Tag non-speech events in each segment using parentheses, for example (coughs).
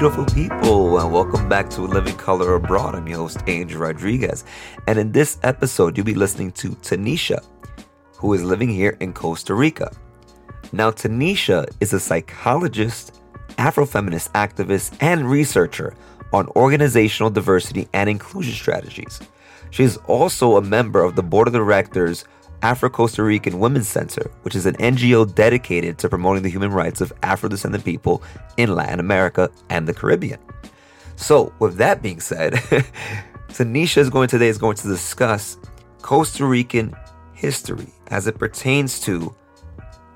beautiful people, and welcome back to Living Color Abroad. I'm your host, Angel Rodriguez. And in this episode, you'll be listening to Tanisha, who is living here in Costa Rica. Now, Tanisha is a psychologist, Afrofeminist activist, and researcher on organizational diversity and inclusion strategies. She is also a member of the board of directors Afro Costa Rican Women's Center, which is an NGO dedicated to promoting the human rights of Afro descendant people in Latin America and the Caribbean. So, with that being said, (laughs) Tanisha is going today is going to discuss Costa Rican history as it pertains to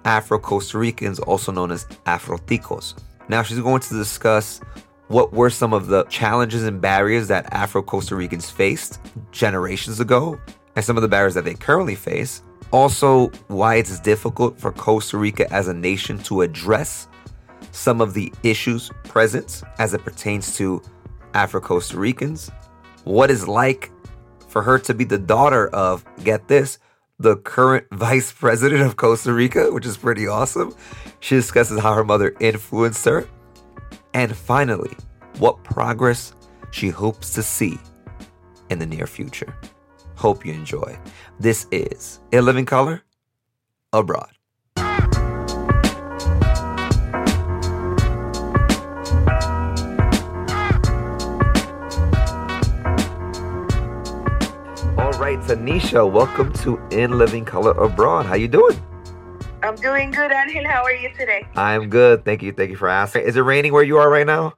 Afro Costa Ricans, also known as Afroticos. Now, she's going to discuss what were some of the challenges and barriers that Afro Costa Ricans faced generations ago and some of the barriers that they currently face. Also, why it's difficult for Costa Rica as a nation to address some of the issues present as it pertains to Afro Costa Ricans. What is like for her to be the daughter of, get this, the current (laughs) vice president of Costa Rica, which is pretty awesome. She discusses how her mother influenced her. And finally, what progress she hopes to see in the near future. Hope you enjoy. This is A Living Color Abroad. All right, Tanisha, welcome to In Living Color Abroad. How you doing? I'm doing good, Angel. How are you today? I'm good. Thank you. Thank you for asking. Is it raining where you are right now?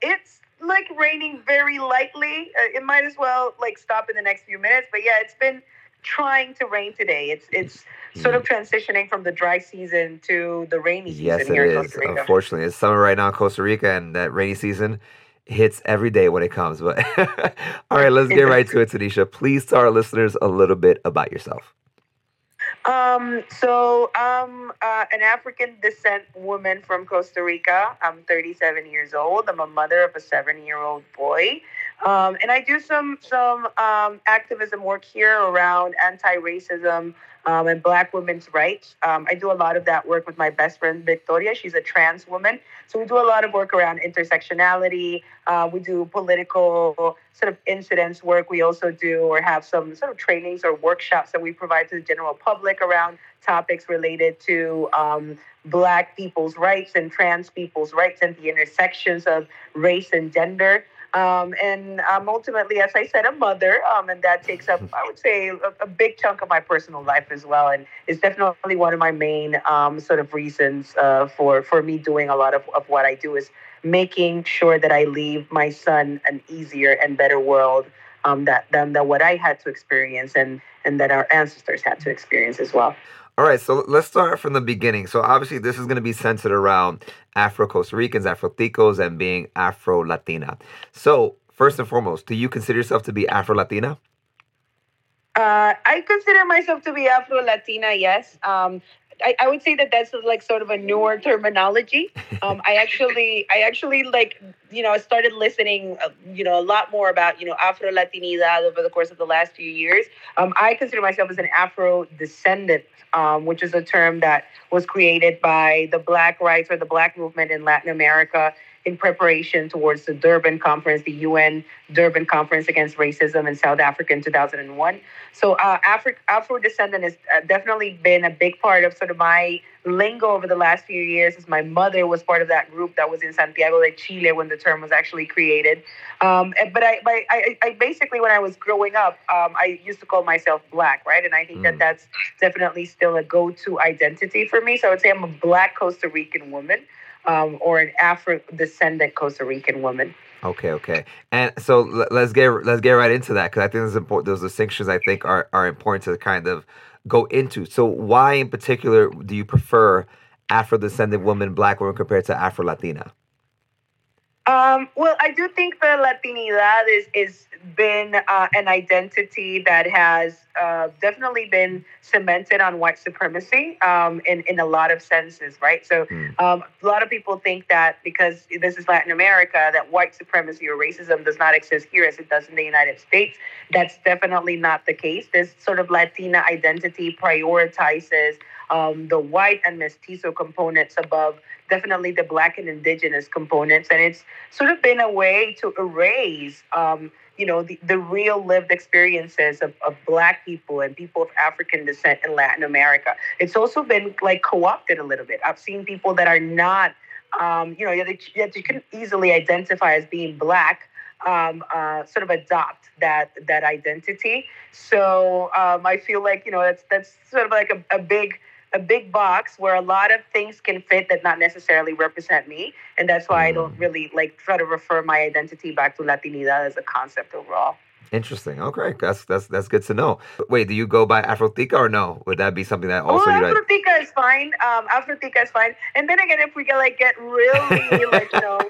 It's like raining very lightly. Uh, it might as well like stop in the next few minutes. But yeah, it's been trying to rain today. It's it's sort of transitioning from the dry season to the rainy season Yes, it here in. Costa Rica. Unfortunately, it's summer right now in Costa Rica, and that rainy season hits every day when it comes. But (laughs) all right, let's get right to it, Tanisha. Please tell our listeners a little bit about yourself. Um, so I'm uh, an African descent woman from Costa Rica. I'm 37 years old. I'm a mother of a seven-year-old boy, um, and I do some some um, activism work here around anti-racism um, and Black women's rights. Um, I do a lot of that work with my best friend Victoria. She's a trans woman, so we do a lot of work around intersectionality. Uh, we do political sort of incidents work. We also do or have some sort of trainings or workshops that we provide to the general public around topics related to um, Black people's rights and trans people's rights and the intersections of race and gender. Um, and I'm ultimately, as I said, a mother, um, and that takes up, I would say, a, a, big chunk of my personal life as well, and it's definitely one of my main um, sort of reasons uh, for for me doing a lot of, of what I do is making sure that I leave my son an easier and better world um, that than, than what I had to experience and and that our ancestors had to experience as well. All right, so let's start from the beginning. So obviously, this is going to be centered around Afro Costa Ricans, Afro Ticos, and being Afro Latina. So first and foremost, do you consider yourself to be Afro Latina? Uh, I consider myself to be Afro Latina. Yes. Um, I, I, would say that that's like sort of a newer terminology. (laughs) Um, I actually, I actually like, you know, I started listening, uh, you know, a lot more about, you know, Afro Latinidad over the course of the last few years. Um, I consider myself as an Afro descendant, um, which is a term that was created by the Black rights or the Black movement in Latin America in preparation towards the Durban Conference, the UN Durban Conference Against Racism in South Africa in 2001. So, uh, Afro, Afro descendant has uh, definitely been a big part of sort of my lingo over the last few years. As my mother was part of that group that was in Santiago de Chile when the term was actually created. Um, but I, I, I, basically, when I was growing up, um, I used to call myself Black, right? And I think mm. that that's definitely still a go-to identity for me. So I would say I'm a Black Costa Rican woman um, or an Afro descendant Costa Rican woman. Okay, okay, and so let's get let's get right into that because I think those. Those distinctions I think are are important to kind of go into. So, why in particular do you prefer Afro descendant woman, Black woman compared to Afro Latina? Um, well, I do think the Latinidad is is been uh, an identity that has uh, definitely been cemented on white supremacy um, in in a lot of senses, right? So, mm. um, a lot of people think that because this is Latin America, that white supremacy or racism does not exist here as it does in the United States. That's definitely not the case. This sort of Latina identity prioritizes um, the white and mestizo components above definitely the black and indigenous components, and it's sort of been a way to erase. Um, you know the, the real lived experiences of, of black people and people of african descent in latin america it's also been like co-opted a little bit i've seen people that are not um, you know that you, you can easily identify as being black um, uh, sort of adopt that that identity. So um, I feel like you know that's that's sort of like a, a big a big box where a lot of things can fit that not necessarily represent me, and that's why I don't mm. really like try to refer my identity back to Latinidad as a concept overall. Interesting. Okay, that's that's that's good to know. Wait, do you go by Afrotica or no? Would that be something that also? Oh, Afrotica is fine. Um, Afrotica is fine. And then again, if we get like get really (laughs) like you know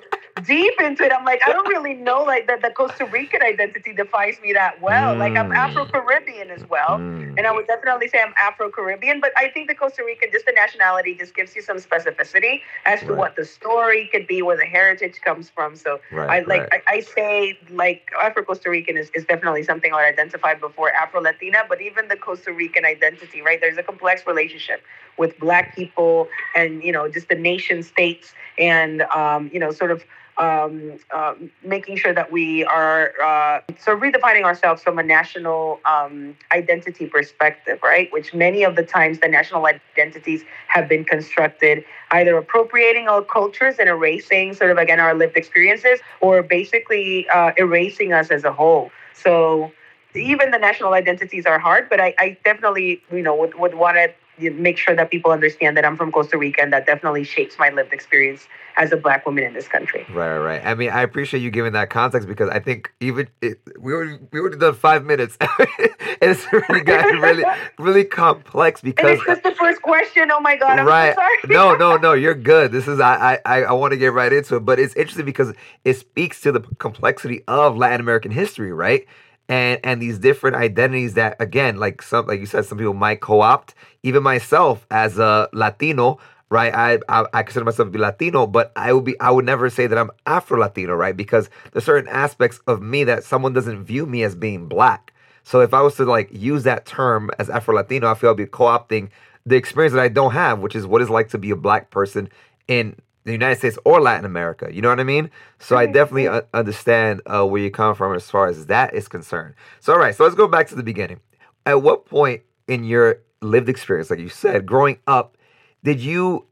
deep into it, I'm like I don't really know like that the Costa Rican identity defines me that well. Mm. Like I'm mm. Afro Caribbean as well, mm. and I would definitely say I'm Afro Caribbean. But I think the Costa Rican, just the nationality, just gives you some specificity as to what the story could be, where the heritage comes from. So right, I like right. I, I, say like Afro Costa Rican is, is definitely something I identified before Afro Latina, but even the Costa Rican identity, right? There's a complex relationship with Black people and, you know, just the nation states and, um, you know, sort of um, uh, making sure that we are uh, so redefining ourselves from a national um, identity perspective, right? Which many of the times the national identities have been constructed either appropriating our cultures and erasing sort of again our lived experiences, or basically uh, erasing us as a whole. So even the national identities are hard, but I, I definitely you know would, would want to make sure that people understand that I'm from Costa Rica and that definitely shapes my lived experience as a black woman in this country. Right, right. I mean, I appreciate you giving that context because I think even it, we were we would have done five minutes, (laughs) it's really gotten really (laughs) really complex because and it's just the first question. Oh my god! I'm right? So no, no, no. You're good. This is I I I want to get right into it, but it's interesting because it speaks to the complexity of Latin American history, right? And and these different identities that again like some like you said some people might co-opt. Even myself as a latino right I, I i, consider myself to be latino but i would be i would never say that i'm afro latino right because there's certain aspects of me that someone doesn't view me as being black. So if i was to like use that term as afro latino i feel i'd be co-opting the experience that i don't have which is what it's like to be a black person in the United States or Latin America. You know what I mean? So I definitely understand uh, where you come from as far as that is concerned. So, all right, so let's go back to the beginning. At what point in your lived experience, like you said, growing up, did you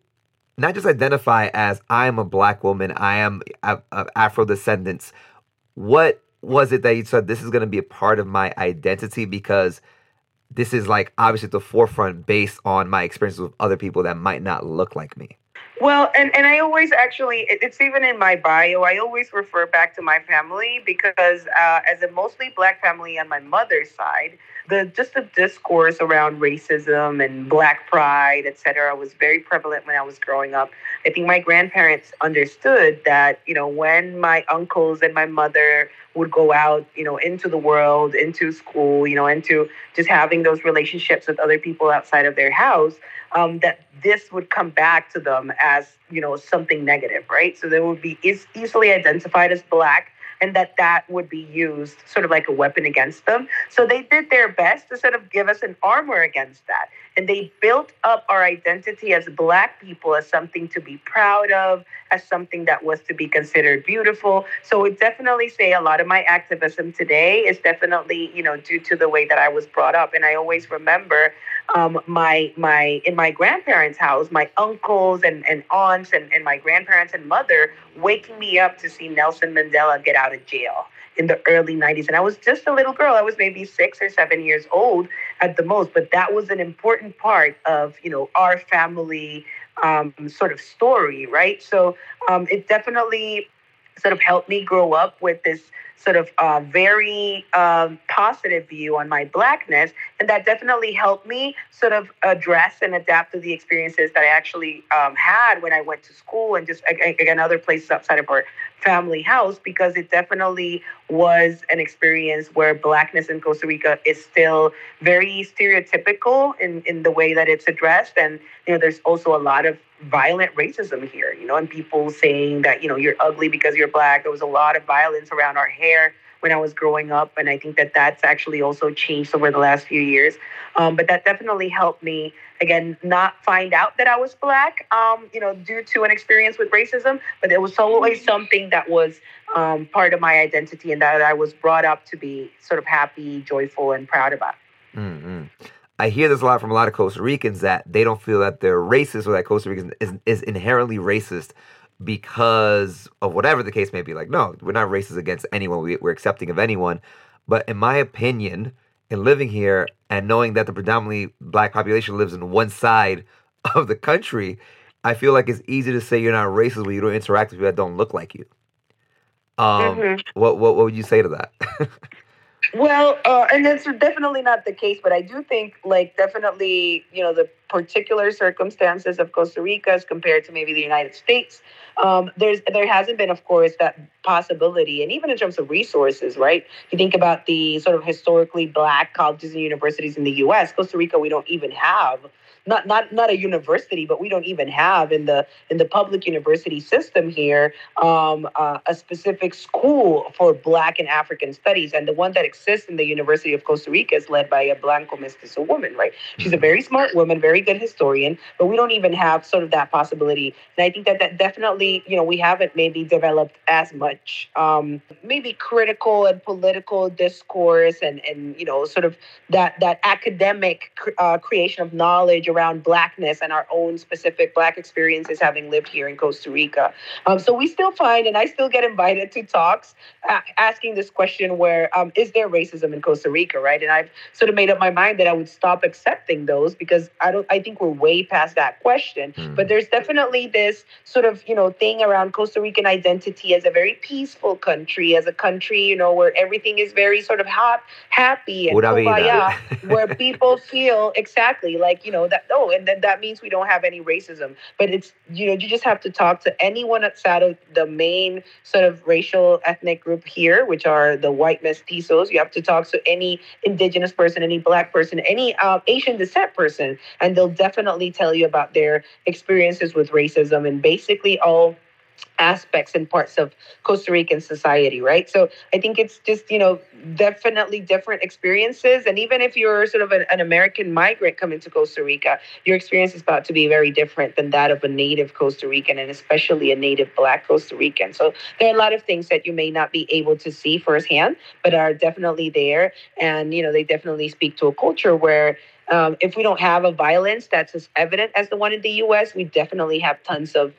not just identify as I am a black woman, I am of Afro descendants? What was it that you said this is going to be a part of my identity because this is like obviously the forefront based on my experiences with other people that might not look like me? Well, and, and I always actually, it's even in my bio, I always refer back to my family because uh, as a mostly black family on my mother's side, the just the discourse around racism and black pride, et cetera, was very prevalent when I was growing up. I think my grandparents understood that, you know, when my uncles and my mother would go out, you know, into the world, into school, you know, into just having those relationships with other people outside of their house, um, that this would come back to them as you know something negative, right? So they would be easily identified as black, and that that would be used sort of like a weapon against them. So they did their best to sort of give us an armor against that. And they built up our identity as Black people as something to be proud of, as something that was to be considered beautiful. So I definitely say a lot of my activism today is definitely, you know, due to the way that I was brought up. And I always remember um, my my in my grandparents' house, my uncles and, and aunts and, and my grandparents and mother waking me up to see Nelson Mandela get out of jail in the early 90s. And I was just a little girl. I was maybe six or seven years old at the most, but that was an important part of, you know, our family um, sort of story, right? So um, it definitely sort of helped me grow up with this sort of uh, very um, positive view on my blackness. And that definitely helped me sort of address and adapt to the experiences that I actually um, had when I went to school and just, again, other places outside of our family house, because it definitely was an experience where blackness in Costa Rica is still very stereotypical in, in the way that it's addressed. And, you know, there's also a lot of violent racism here, you know, and people saying that, you know, you're ugly because you're black. There was a lot of violence around our hair when I was growing up, and I think that that's actually also changed over the last few years. Um, but that definitely helped me again not find out that I was black, um, you know, due to an experience with racism. But it was always something that was um, part of my identity and that I was brought up to be sort of happy, joyful, and proud about. Mm-hmm. I hear this a lot from a lot of Costa Ricans that they don't feel that they're racist or that Costa Rica is, is inherently racist because of whatever the case may be. Like, no, we're not racist against anyone. We, we're accepting of anyone. But in my opinion, in living here and knowing that the predominantly black population lives in one side (laughs) of the country, I feel like it's easy to say you're not racist when you don't interact with people that don't look like you. Um, mm-hmm. what, what what would you say to that? (laughs) Well, uh, and that's definitely not the case, but I do think, like, definitely, you know, the particular circumstances of Costa Rica as compared to maybe the United States, um, there's there hasn't been, of course, that possibility, and even in terms of resources, right? You think about the sort of historically black colleges and universities in the U.S. Costa Rica, we don't even have not not not a university, but we don't even have in the in the public university system here um, uh, a specific school for Black and African studies. And the one that exists in the University of Costa Rica is led by a Blanco mestizo woman, right? She's a very smart woman, very good historian, but we don't even have sort of that possibility. And I think that that definitely, you know, we haven't maybe developed as much um, maybe critical and political discourse and and you know sort of that that academic uh, creation of knowledge around blackness and our own specific black experiences having lived here in Costa Rica. Um, so we still find, and I still get invited to talks uh, asking this question: Where um, is there racism in Costa Rica? Right, and I've sort of made up my mind that I would stop accepting those because I don't. I think we're way past that question. Mm. But there's definitely this sort of you know thing around Costa Rican identity as a very peaceful country, as a country you know where everything is very sort of hot, happy and kumbaya, where people feel exactly like you know that oh, and then that means we don't have any racism. But it's you know you just have to talk to anyone outside of the main sort of racial ethnic group here, which are the white mestizos. You have to talk to any indigenous person, any black person, any uh, Asian descent person, and they'll definitely tell you about their experiences with racism and basically all aspects and parts of Costa Rican society, right? So I think it's just, you know, definitely different experiences. And even if you're sort of an, an, American migrant coming to Costa Rica, your experience is about to be very different than that of a native Costa Rican and especially a native Black Costa Rican. So there are a lot of things that you may not be able to see firsthand, but are definitely there. And, you know, they definitely speak to a culture where um, if we don't have a violence that's as evident as the one in the US, we definitely have tons of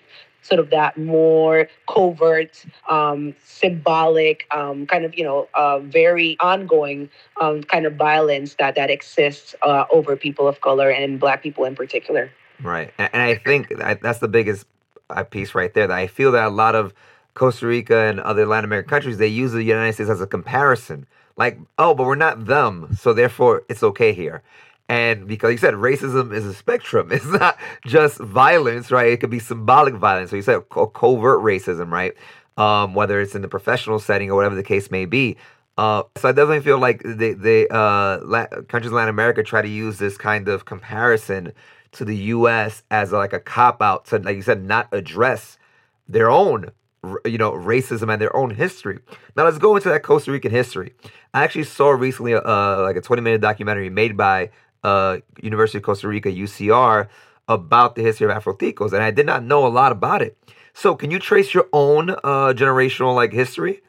sort of that more covert, um, symbolic, um, kind of, you know, uh, very ongoing um, kind of violence that, that exists uh, over people of color and Black people in particular. Right. And I think that's the biggest uh, piece right there that I feel that a lot of Costa Rica and other Latin American countries, they use the United States as a comparison. Like, oh, but we're not them, so therefore it's okay here. And because you said racism is a spectrum, (laughs) it's not just violence, right? It could be symbolic violence. So you said co- covert racism, right? Um, whether it's in the professional setting or whatever the case may be. Uh, so I definitely feel like the the uh, La- countries in Latin America try to use this kind of comparison to the U.S. as like a cop out to, like you said, not address their own you know racism and their own history. Now let's go into that Costa Rican history. I actually saw recently uh, like a 20 minute documentary made by uh, University of Costa Rica, UCR, about the history of Afroticos, and I did not know a lot about it. So, can you trace your own uh, generational like history?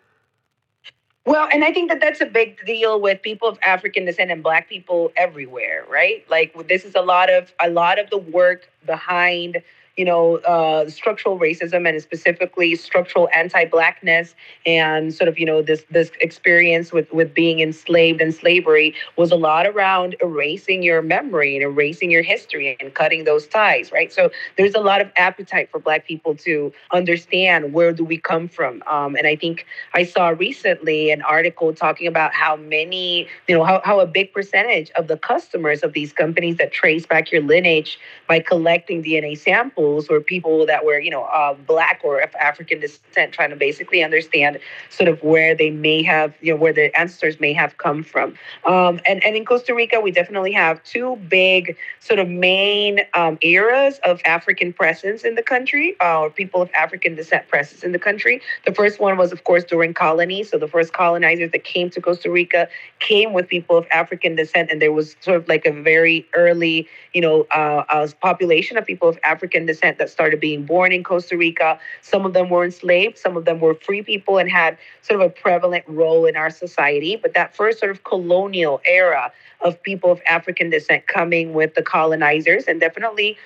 Well, and I think that that's a big deal with people of African descent and Black people everywhere, right? Like this is a lot of a lot of the work behind you know, uh, structural racism and specifically structural anti-blackness and sort of, you know, this this experience with with being enslaved and slavery was a lot around erasing your memory and erasing your history and cutting those ties, right? So there's a lot of appetite for Black people to understand where do we come from, um, and I think I saw recently an article talking about how many, you know, how, how a big percentage of the customers of these companies that trace back your lineage by collecting DNA samples or people that were, you know, uh, black or of African descent, trying to basically understand sort of where they may have, you know, where their ancestors may have come from. Um, and, and in Costa Rica, we definitely have two big sort of main um, eras of African presence in the country, uh, or people of African descent presence in the country. The first one was, of course, during colony. So the first colonizers that came to Costa Rica came with people of African descent, and there was sort of like a very early, you know, uh, uh, population of people of African descent that started being born in Costa Rica. Some of them were enslaved, some of them were free people and had sort of a prevalent role in our society. But that first sort of colonial era of people of African descent coming with the colonizers, and definitely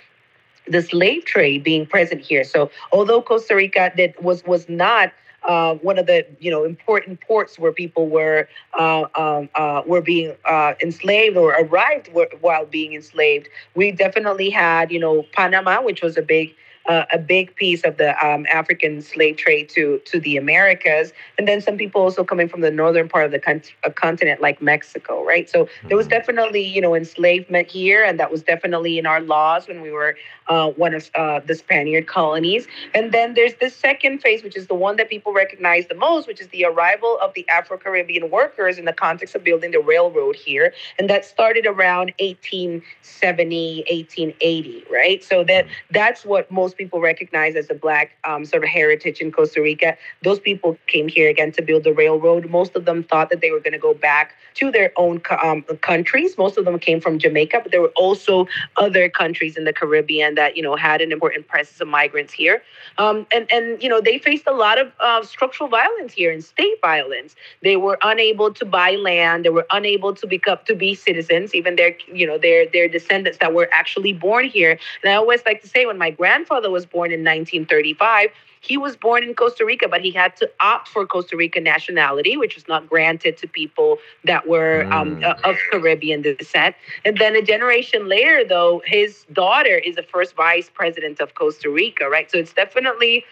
the slave trade being present here. So although Costa Rica did, was was not uh, one of the you know important ports where people were uh, um, uh, were being uh, enslaved or arrived while being enslaved. We definitely had you know Panama, which was a big uh, a big piece of the um, African slave trade to to the Americas, and then some people also coming from the northern part of the con- uh, continent, like Mexico, right? So there was mm-hmm. definitely you know enslavement here, and that was definitely in our laws when we were uh, one of uh, the Spaniard colonies. And then there's the second phase, which is the one that people recognize the most, which is the arrival of the Afro Caribbean workers in the context of building the railroad here, and that started around 1870, 1880, right? So that that's what most most people recognize as a black um, sort of heritage in Costa Rica. Those people came here again to build the railroad. Most of them thought that they were going to go back to their own um, countries. Most of them came from Jamaica, but there were also other countries in the Caribbean that you know had an important presence of migrants here. Um, and and you know they faced a lot of uh, structural violence here and state violence. They were unable to buy land. They were unable to become to be citizens. Even their you know their their descendants that were actually born here. And I always like to say when my grandfather grandfather was born in 1935. He was born in Costa Rica, but he had to opt for Costa Rican nationality, which was not granted to people that were um, mm. uh, of Caribbean descent. And then a generation later, though, his daughter is the first vice president of Costa Rica, right? So it's definitely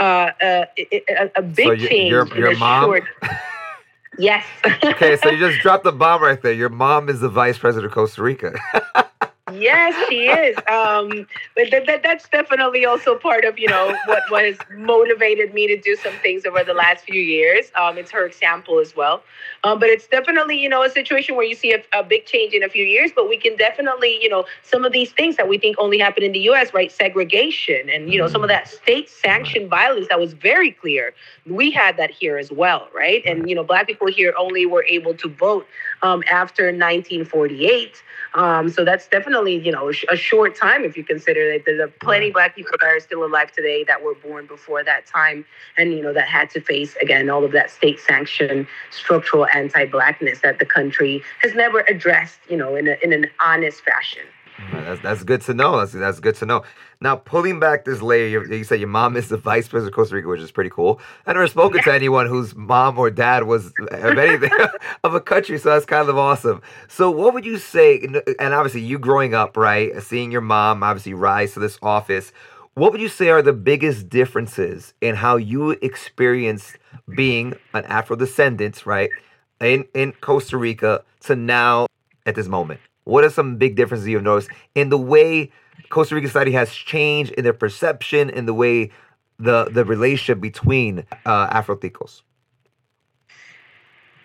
uh, uh, a, a, big so you, change. Your, your mom. Short... (laughs) yes. okay, so you just (laughs) dropped the bomb right there. Your mom is the vice president of Costa Rica. (laughs) Yes, she is. Um, but that, that, that's definitely also part of you know what, what has motivated me to do some things over the last few years. Um, it's her example as well. Um, but it's definitely you know a situation where you see a, a, big change in a few years. But we can definitely you know some of these things that we think only happen in the U.S. right segregation and you know some of that state sanctioned violence that was very clear. We had that here as well, right? And you know black people here only were able to vote um, after 1948. Um, so that's definitely, you know, a short time if you consider that there are plenty black people that are still alive today that were born before that time and, you know, that had to face, again, all of that state sanctioned structural anti blackness that the country has never addressed, you know, in, a, in an honest fashion. That's, that's good to know. That's, that's good to know. Now, pulling back this layer, you, you said your mom is the vice president of Costa Rica, which is pretty cool. I never spoken to anyone whose mom or dad was of anything (laughs) of a country, so that's kind of awesome. So, what would you say? And obviously, you growing up, right, seeing your mom obviously rise to this office. What would you say are the biggest differences in how you experienced being an Afro descendant, right, in in Costa Rica to now at this moment? What are some big differences you've noticed in the way? Costa Rican society has changed in their perception in the way the the relationship between uh, Afroticos?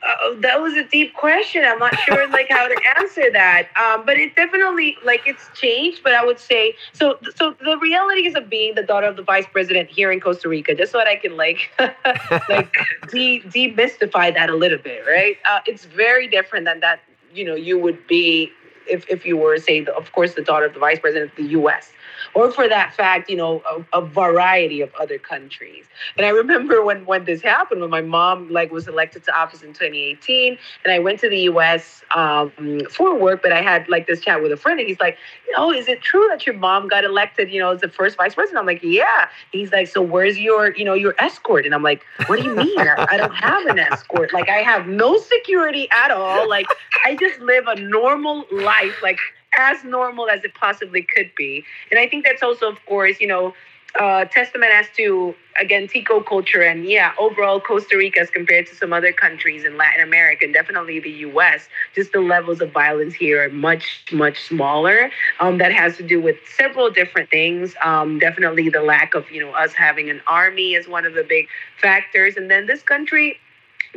Uh, that was a deep question. I'm not sure like how to answer that. Um, but it definitely like it's changed. But I would say so. So the realities of being the daughter of the vice president here in Costa Rica, just so that I can like (laughs) like de- demystify that a little bit, right? Uh, it's very different than that. You know, you would be if, if you were, say, the, of course, the daughter of the vice president of the U.S or for that fact, you know, a, a, variety of other countries. And I remember when when this happened, when my mom like was elected to office in 2018, and I went to the U.S. Um, for work, but I had like this chat with a friend, and he's like, "Oh, is it true that your mom got elected? You know, as the first vice president?" I'm like, "Yeah." He's like, "So where's your, you know, your escort?" And I'm like, "What do you mean? I, I don't have an escort. Like, I have no security at all. Like, I just live a normal life. Like." As normal as it possibly could be. And I think that's also, of course, you know, uh, testament as to again tico culture and yeah overall costa rica as compared to some other countries in latin america and definitely the us just the levels of violence here are much much smaller um, that has to do with several different things um, definitely the lack of you know us having an army is one of the big factors and then this country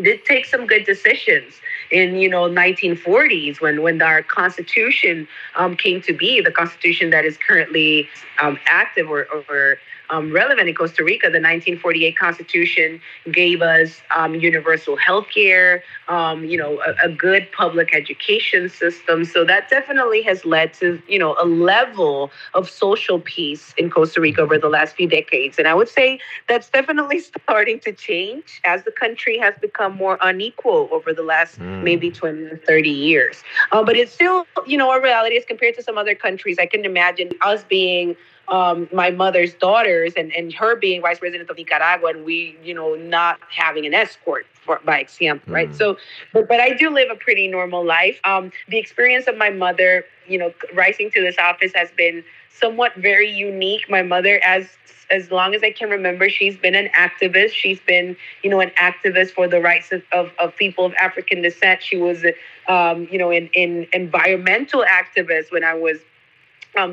did take some good decisions in you know 1940s when when our constitution um, came to be the constitution that is currently um, active or, or um, relevant in Costa Rica. The 1948 Constitution gave us um, universal health care, um, you know, a, a, good public education system. So that definitely has led to, you know, a level of social peace in Costa Rica over the last few decades. And I would say that's definitely (laughs) starting to change as the country has become more unequal over the last mm. maybe 20 30 years. Uh, but it's still, you know, a reality as compared to some other countries. I can imagine us being um, my mother's daughters and, and her being vice president of Nicaragua and we, you know, not having an escort for, by example, right? Mm. So, but, but I do live a pretty normal life. Um, the experience of my mother, you know, rising to this office has been somewhat very unique. My mother, as as long as I can remember, she's been an activist. She's been, you know, an activist for the rights of, of, of people of African descent. She was, um, you know, in, in environmental activist when I was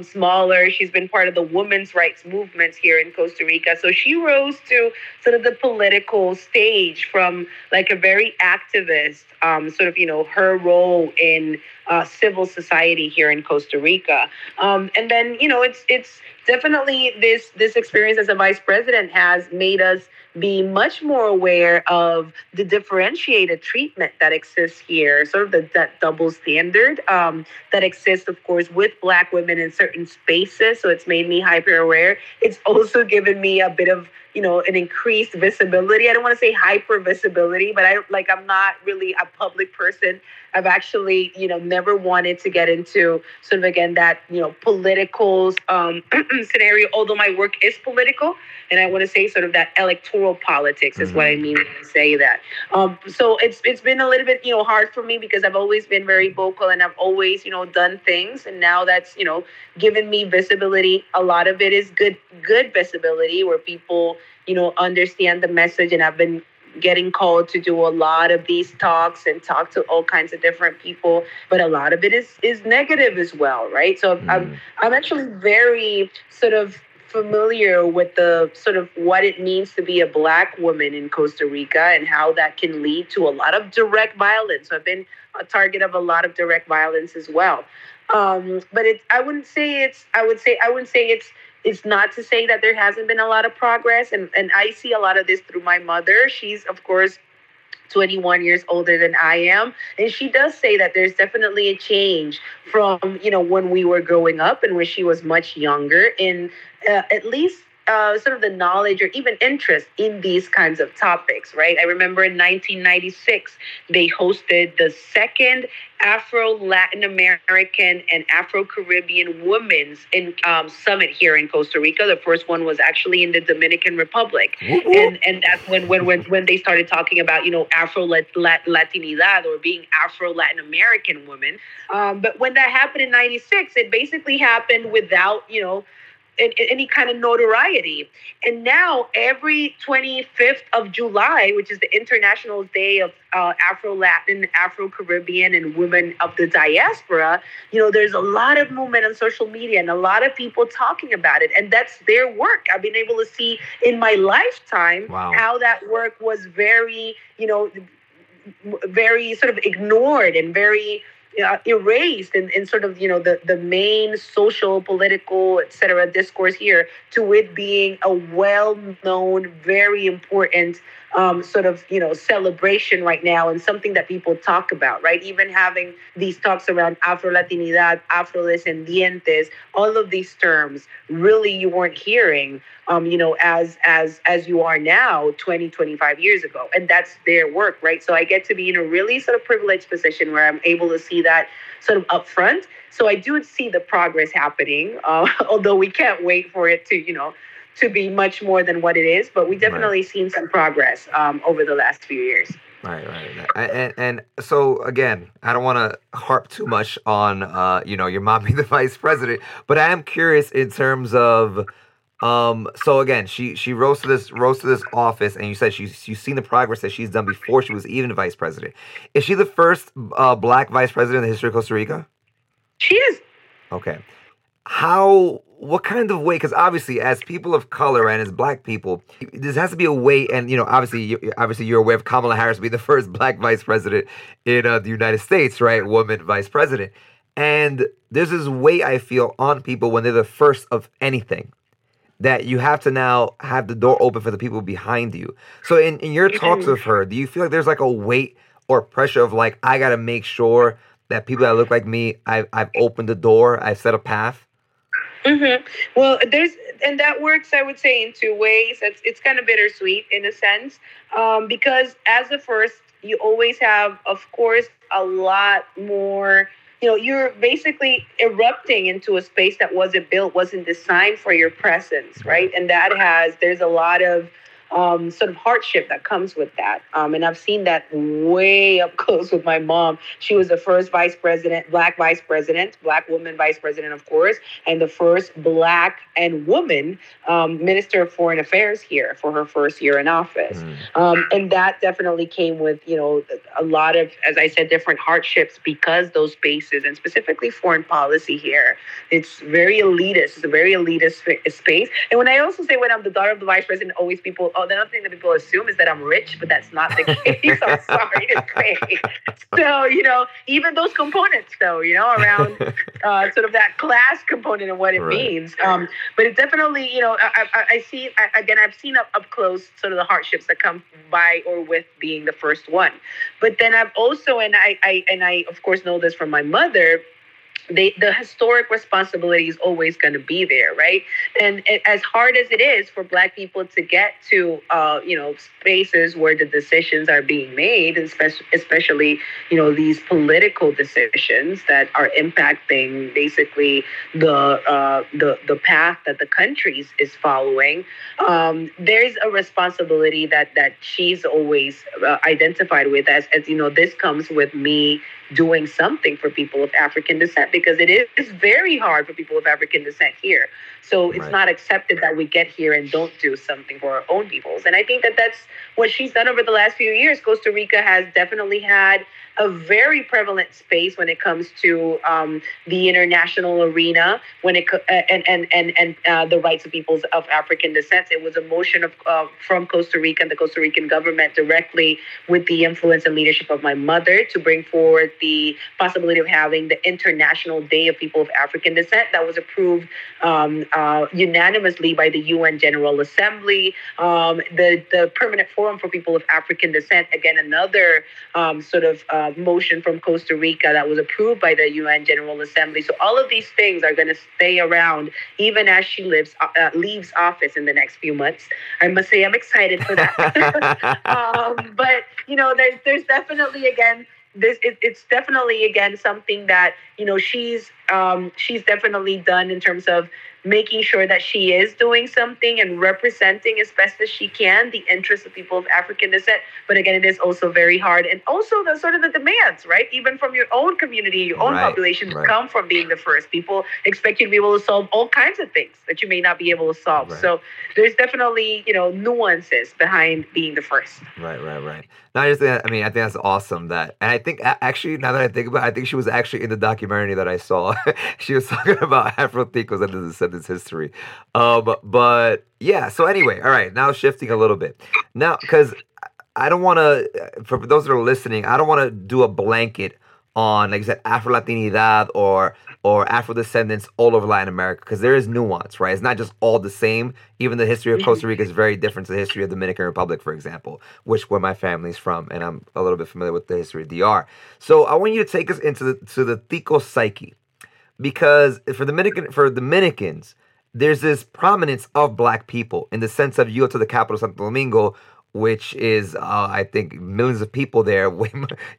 smaller. She's been part of the women's rights movements here in Costa Rica. So she rose to sort of the political stage from like a very activist, um, sort of, you know, her role in uh, civil society here in Costa Rica. Um, and then, you know, it's it's definitely this this experience as a vice president has made us be much more aware of the differentiated treatment that exists here, sort of the, that double standard um, that exists, of course, with Black women in certain spaces. So it's made me hyper aware. It's also given me a bit of you know an increased visibility i don't want to say hyper visibility but i like i'm not really a public person i've actually you know never wanted to get into sort of again that you know political um, (clears throat) scenario although my work is political and I want to say sort of that electoral politics is mm-hmm. what I mm-hmm. mean when I say that. Um, so it's it's been a little bit you know hard for me because I've always been very vocal and I've always you know done things, and now that's you know given me visibility. A lot of it is good good visibility where people you know understand the message, and I've been getting called to do a lot of these talks and talk to all kinds of different people but a lot of it is is negative as well right so mm. i'm i'm actually very sort of familiar with the sort of what it means to be a black woman in Costa Rica and how that can lead to a lot of direct violence. So I've been a target of a lot of direct violence as well. Um, but it, I wouldn't say it's. I would say I wouldn't say it's. It's not to say that there hasn't been a lot of progress, and and I see a lot of this through my mother. She's of course 21 years older than I am. And she does say that there's definitely a change from, you know, when we were growing up and when she was much younger in uh, at least uh, sort of the knowledge or even interest in these kinds of topics, right? I remember in 1996, they hosted the second Afro Latin American and Afro Caribbean Women's in, um, Summit here in Costa Rica. The first one was actually in the Dominican Republic, and and that's when when when when they started talking about you know Afro Latinidad or being Afro Latin American women. Um, but when that happened in '96, it basically happened without you know any kind of notoriety. And now, every 25th of July, which is the International Day of uh, Afro Latin, Afro Caribbean, and Women of the Diaspora, you know, there's a lot of movement on social media and a lot of people talking about it. And that's their work. I've been able to see in my lifetime wow. how that work was very, you know, very sort of ignored and very uh, erased in, in sort of you know the, the main social political etc discourse here to it being a well-known very important um, sort of you know celebration right now and something that people talk about right? Even having these talks around afro latinidad afro descendientes all of these terms really you weren't hearing um, you know as as as you are now 20 25 years ago. And that's their work right? So i get to be in a really sort of privileged position where i'm able to see that sort of upfront so i do see the progress happening (laughs) uh, although we can't wait for it to you know to be much more than what it is. But we definitely right. seen some progress um, over the last few years. Right, right, and and so again, I don't want to harp too much on uh, you know your mom being (laughs) the vice president, but I am curious in terms of Um, so again, she she rose to this rose to this office, and you said she's you've seen the progress that she's done before she was even vice president. Is she the first uh, black vice president in the history of Costa Rica? She is. Okay. How? What kind of way? Because obviously, as people of color and as black people, this has to be a way. And you know, obviously, you, obviously, you're aware of Kamala Harris being the first black vice president in uh, the United States, right? Woman vice president. And there's this weight I feel on people when they're the first of anything that you have to now have the door open for the people behind you. So in, in your talks with her, do you feel like there's like a weight or pressure of like I gotta make sure that people that look like me, I've I've opened the door, I've set a path? Mm-hmm. Well, there's and that works, I would say, in two ways. It's it's kind of bittersweet in a sense, um, because as the first, you always have, of course, a lot more you know you're basically erupting into a space that wasn't built wasn't designed for your presence right? And that has there's a lot of um, sort of hardship that comes with that. Um, and I've seen that way up (laughs) close with my mom. She was the first vice president, black vice president, black woman vice president, of course, and the first black and woman um, minister of foreign affairs here for her first year in office. Mm. and that definitely came with, you know, a lot of, as I said, different hardships because those spaces and specifically foreign policy here, it's very elitist. It's a very elitist space. And when I also say when I'm the daughter of the vice president, always people, the other thing that people assume is that I'm rich, but that's not the (laughs) case. I'm sorry to say. So, you know, even those components, though, you know, around (laughs) uh, sort of that class component and what it right. means. Um, but it definitely, you know, I, I, I see, I, again, I've seen up, up close sort of the hardships that come by or with being the first one. But then I've also, and I, I and I, of course, know this from my mother, they, the historic responsibility is always going to be there, right? And it, as hard as it is for Black people to get to, uh, you know, spaces where the decisions are being made, especially, especially, you know, these political decisions that are impacting basically the uh, the the path that the country is following. Um, there's a responsibility that that she's always uh, identified with as as you know. This comes with me doing something for people of African descent because it is very hard for people of African descent here. So it's right. not accepted that we get here and don't do something for our own peoples. And I think that that's what she's done over the last few years. Costa Rica has definitely had a very prevalent space when it comes to um, the international arena when it uh, and and and and uh, the rights of peoples of African descent. It was a motion of uh, from Costa Rica and the Costa Rican government directly with the influence and leadership of my mother to bring forward the possibility of having the International Day of People of African Descent that was approved um, uh, unanimously by the UN General Assembly. Um, the the Permanent Forum for People of African Descent, again another um, sort of uh, motion from Costa Rica that was approved by the UN General Assembly. So all of these things are going to stay around even as she lives uh, uh, leaves office in the next few months. I must say I'm excited for that. (laughs) um, but you know, there's there's definitely again this it, it's definitely again something that you know she's um, she's definitely done in terms of making sure that she is doing something and representing as best as she can the interests of people of African descent. But again, it is also very hard. And also the sort of the demands, right? Even from your own community, your own right, population right. come from being the first. People expect you to be able to solve all kinds of things that you may not be able to solve. Right. So there's definitely, you know, nuances behind being the first. Right, right, right. No, I just think, I mean, I think that's awesome that, and I think actually, now that I think about it, I think she was actually in the documentary that I saw. (laughs) (laughs) she was talking about Afro Ticos and the Descendants history. Um, but yeah, so anyway, all right, now shifting a little bit. Now, because I don't want to, for those that are listening, I don't want to do a blanket on, like I said, Afro Latinidad or or Afro descendants all over Latin America because there is nuance, right? It's not just all the same. Even the history of Costa Rica is very different to the history of the Dominican Republic, for example, which where my family's from, and I'm a little bit familiar with the history of DR. So I want you to take us into the to the Tico psyche because for the Dominican for Dominicans, there's this prominence of black people in the sense of you go to the capital Santo Domingo, which is uh, I think millions of people there, (laughs) way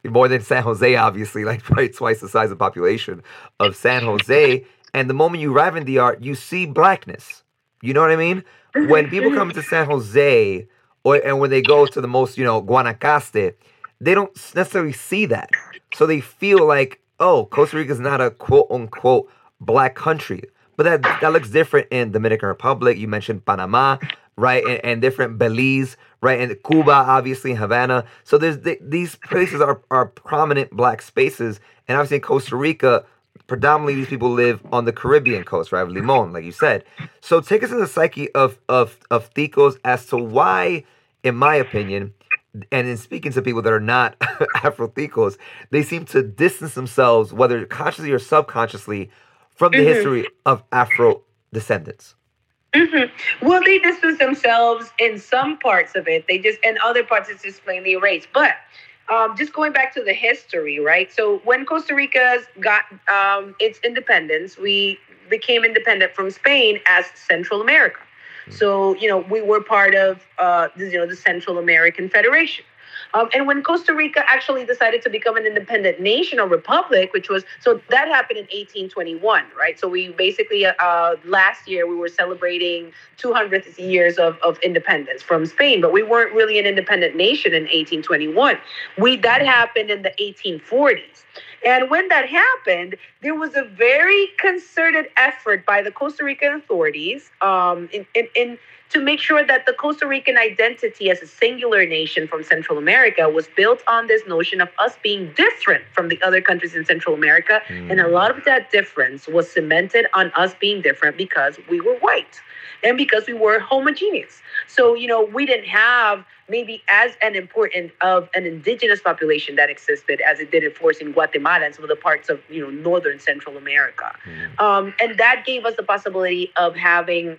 more than San Jose, obviously, like (laughs) probably twice the size of population of San Jose. And the moment you arrive in the DR, you see blackness. You know what I mean? When people come to San Jose, or and when they go to the most, you know, Guanacaste, they don't necessarily see that. So they feel like, oh, Costa Rica is not a quote unquote black country. but that that looks different in Dominican Republic. You mentioned Panama, right, and, and different Belize, right, and Cuba, obviously Havana. So there's th- these places are are prominent black spaces, and obviously in Costa Rica. Predominantly, these people live on the Caribbean coast, right? Limon, like you said. So, take us in the psyche of of of Ticos as to why, in my opinion, and in speaking to people that are not (laughs) Afro-Ticos, they seem to distance themselves, whether consciously or subconsciously, from the Mhm. history of Afro descendants. hmm Well, they distance themselves in some parts of it. They just, in other parts, it's just plainly erased. But um, just going back to the history, right? So when Costa Rica got um, its independence, we became independent from Spain as Central America. So you know we were part of uh, you know the Central American Federation. Um, and when Costa Rica actually decided to become an independent nation or republic, which was so that happened in 1821, right? So we basically uh, last year we were celebrating 200 years of, of independence from Spain, but we weren't really an independent nation in 1821. We that happened in the 1840s. And when that happened, there was a very concerted effort by the Costa Rican authorities um, in, in, in to make sure that the Costa Rican identity as a singular nation from Central America was built on this notion of us being different from the other countries in Central America. And a lot of that difference was cemented on us being different because we were white and because we were homogeneous. So, you know, we didn't have maybe as an important of an indigenous population that existed as it did, in force in Guatemala and some of the parts of, you know, northern Central America. Mm. Um, and that gave us the possibility of having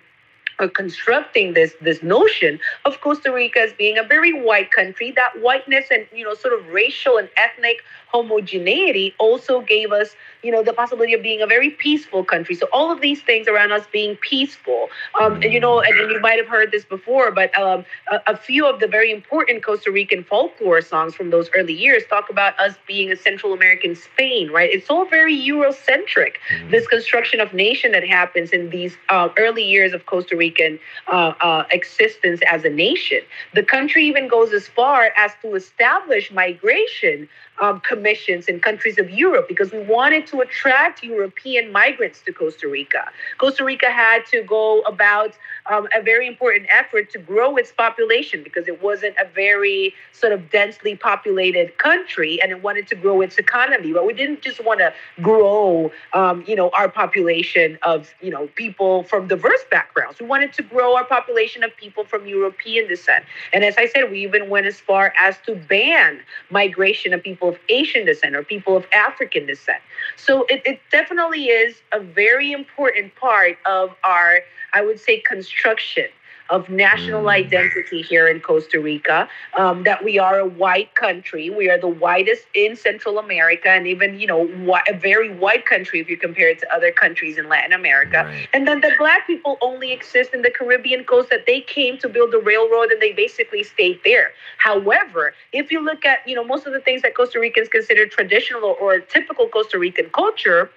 or constructing this this notion of Costa Rica as being a very white country. That whiteness and you know sort of racial and ethnic homogeneity also gave us you know the possibility of being a very peaceful country. So all of these things around us being peaceful, um, and you know, and, and you might have heard this before, but um, a, a few of the very important Costa Rican folklore songs from those early years talk about us being a Central American Spain, right? It's all very Eurocentric Mm. this construction of nation that happens in these uh, early years of Costa Rican uh, uh, existence as a nation. The country even goes as far as to establish migration um, commissions in countries of Europe because we wanted to attract European migrants to Costa Rica. Costa Rica had to go about um, a very important effort to grow its population because it wasn't a very sort of densely populated country and it wanted to grow its economy. But we didn't just want to grow, um, you know, our population of, you know, people from diverse backgrounds. We wanted to grow our population of people from European descent. And as I said, we even went as far as to ban migration of people of Asian descent or people of African descent. So it, it definitely is a very important part of our, I would say, construction of national Mm. identity here in Costa Rica. Um, that we are a white country. We are the whitest in Central America, and even you know whi- a very white country if you compare it to other countries in Latin America. Right. And then the black people only exist in the Caribbean coast that they came to build the railroad and they basically stayed there. However, if you look at, you know, most of the things that Costa Ricans consider traditional or typical Costa Rican culture,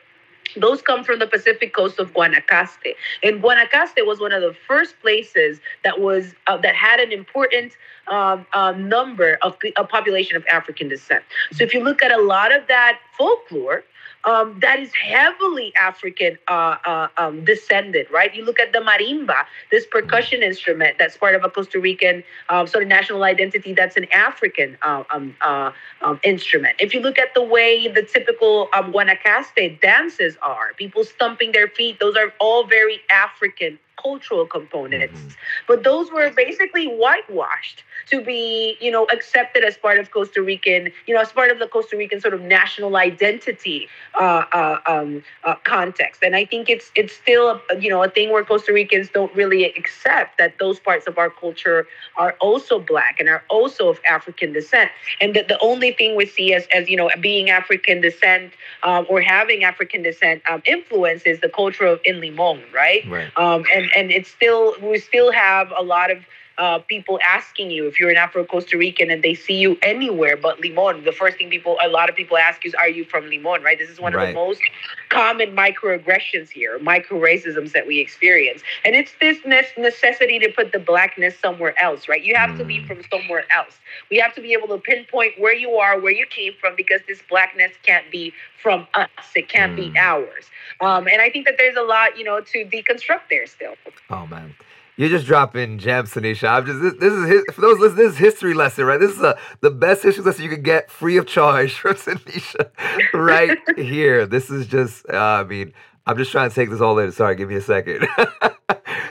those come from the Pacific coast of Guanacaste. And Guanacaste was one of the first places that was uh, that had an important um, uh, number of a population of African descent. So if you look at a lot of that folklore, um, that is heavily African uh, uh, um, descended, right? You look at the marimba, this percussion instrument that's part of a Costa Rican um, sort of national identity that's an African uh, um, uh, um, instrument. If you look at the way the typical um, Guanacaste dances are, people stumping their feet, those are all very African cultural components. Mhm. But those were basically whitewashed to be, you know, accepted as part of Costa Rican, you know, as part of the Costa Rican sort of national identity uh, uh, um, uh, context. And I think it's it's still, a, you know, a thing where Costa Ricans don't really accept that those parts of our culture are also black and are also of African descent. And that the only thing we see as, as you know, being African descent um, or having African descent um, influence is the culture of in Limon, right? Right. um, and and it's still we still have a lot of uh, people asking you if you're an Afro Costa Rican and they see you anywhere but Limon. The first thing people, a lot of people ask you is, "Are you from Limon?" Right. This is one Right. of the most common microaggressions here, micro racisms that we experience, and it's this ne- necessity to put the blackness somewhere else. Right. You have to be Mm. from somewhere else. We have to be able to pinpoint where you are, where you came from, because this blackness can't be from us. It can't be Mm. ours. Um, and I think that there's a lot, you know, to deconstruct there still. Oh man. You're just dropping gems, Tanisha. I'm just this, this is for those listening. This is history lesson, right? This is a, the best history lesson you could get free of charge (laughs) from Tanisha, right here. This is just. Uh, I mean, I'm just trying to take this all in. Sorry, give me a second. (laughs)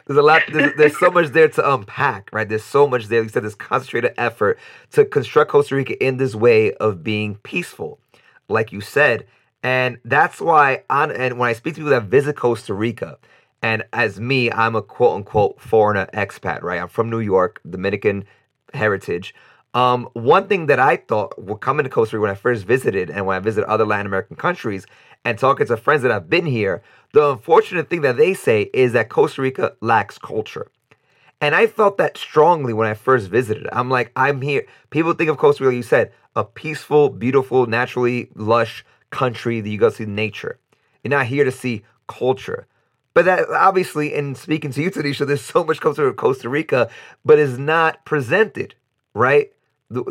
there's a lot. There's, there's so much there to unpack, right? There's so much there. You said this concentrated effort to construct Costa Rica in this way of being peaceful, like you said, and that's why on and when I speak to people that visit Costa Rica. And as me, I'm a quote unquote foreigner expat, right? I'm from New York, Dominican heritage. Um, one thing that I thought would come into Costa Rica when I first visited and when I visited other Latin American countries and talking to friends that have been here, the unfortunate thing that they say is that Costa Rica lacks culture. And I felt that strongly when I first visited. I'm like, I'm here. People think of Costa Rica, you said, a peaceful, beautiful, naturally lush country that you go see nature. You're not here to see culture. But that obviously, in speaking to you, Tanisha, there's so much comes from Costa Rica, but is not presented, right?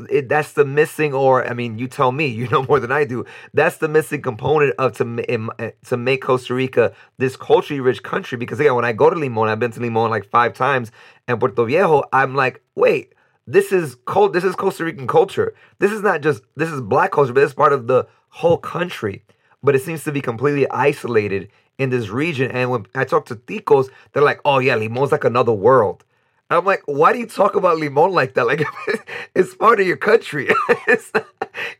It- that's the missing, or I mean, you tell me, (laughs) you know more than I do. That's the missing component of to eh, to make Costa Rica this culturally rich country. Because again, when I go to Limon, I've been to Limon like five times, and Puerto Viejo, I'm like, wait, this is cult. This is Costa Rican culture. This is not just this is black culture, but it's part of the whole country. But it seems to be completely isolated in this region. And when I talk to ticos, they're like, "Oh yeah, Limon's like another world." I'm like, why do you talk about Limon like that? Like, (laughs) it's part of your country. (laughs)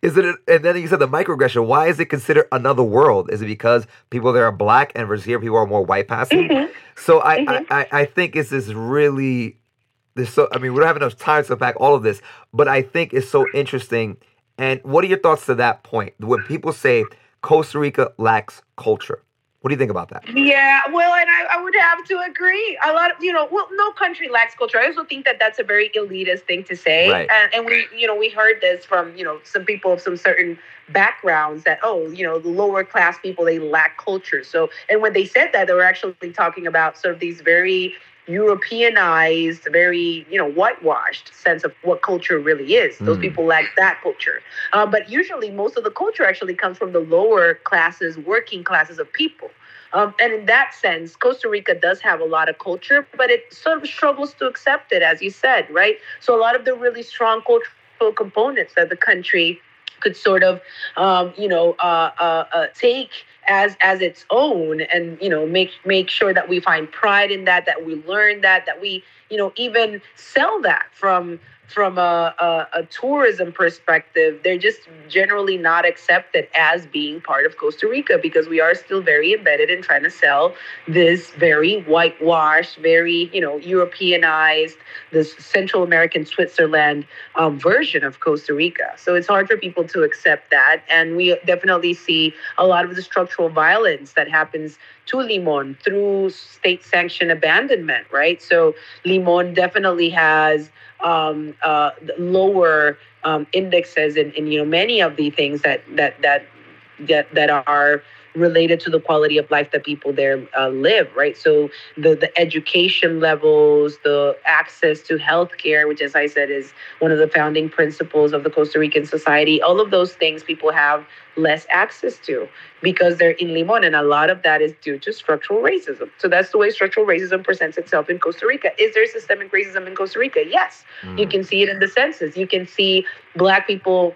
Is it? and then you said the microaggression. Why is it considered another world? Is it because people there are black and versus here people are more white passing? Mhm. So I, Mhm. I, I, I think it's this really, this so. I mean, we don't have enough time to unpack all of this, but I think it's so interesting. And what are your thoughts to that point? When people say Costa Rica lacks culture, what do you think about that? Yeah, well, and I, I would have to agree. A lot of, you know, well, no country lacks culture. I also think that that's a very elitist thing to say. Right. And, and we, you know, we heard this from, you know, some people of some certain backgrounds that, oh, you know, the lower class people, they lack culture. So, and when they said that, they were actually talking about sort of these very Europeanized, very, you know, whitewashed sense of what culture really is. Those Mm. people lack that culture. Uh, but usually, most of the culture actually comes from the lower classes, working classes of people. Um, and in that sense, Costa Rica does have a lot of culture, but it sort of struggles to accept it, as you said, right? So a lot of the really strong cultural components that the country could sort of, um, you know, uh, uh, uh, take as as its own, and you know, make make sure that we find pride in that, that we learn that, that we, you know, even sell that from from a, a, a tourism perspective, they're just generally not accepted as being part of Costa Rica because we are still very embedded in trying to sell this very whitewashed, very you know Europeanized, this Central American Switzerland um, version of Costa Rica. So it's hard for people to accept that, and we definitely see a lot of the structural violence that happens to Limon through state-sanctioned abandonment, right? So Limon definitely has um, uh, lower um, indexes in, in you know many of the things that that that that that are related to the quality of life that people there uh, live right? So the the education levels the access to healthcare which as i said is one of the founding principles of the costa rican society all of those things people have less access to because they're in limon and a lot of that is due to structural racism. So that's the way structural racism presents itself in costa rica. Is there systemic racism in costa rica? Yes. You Mm. can see it in the census. You can see black people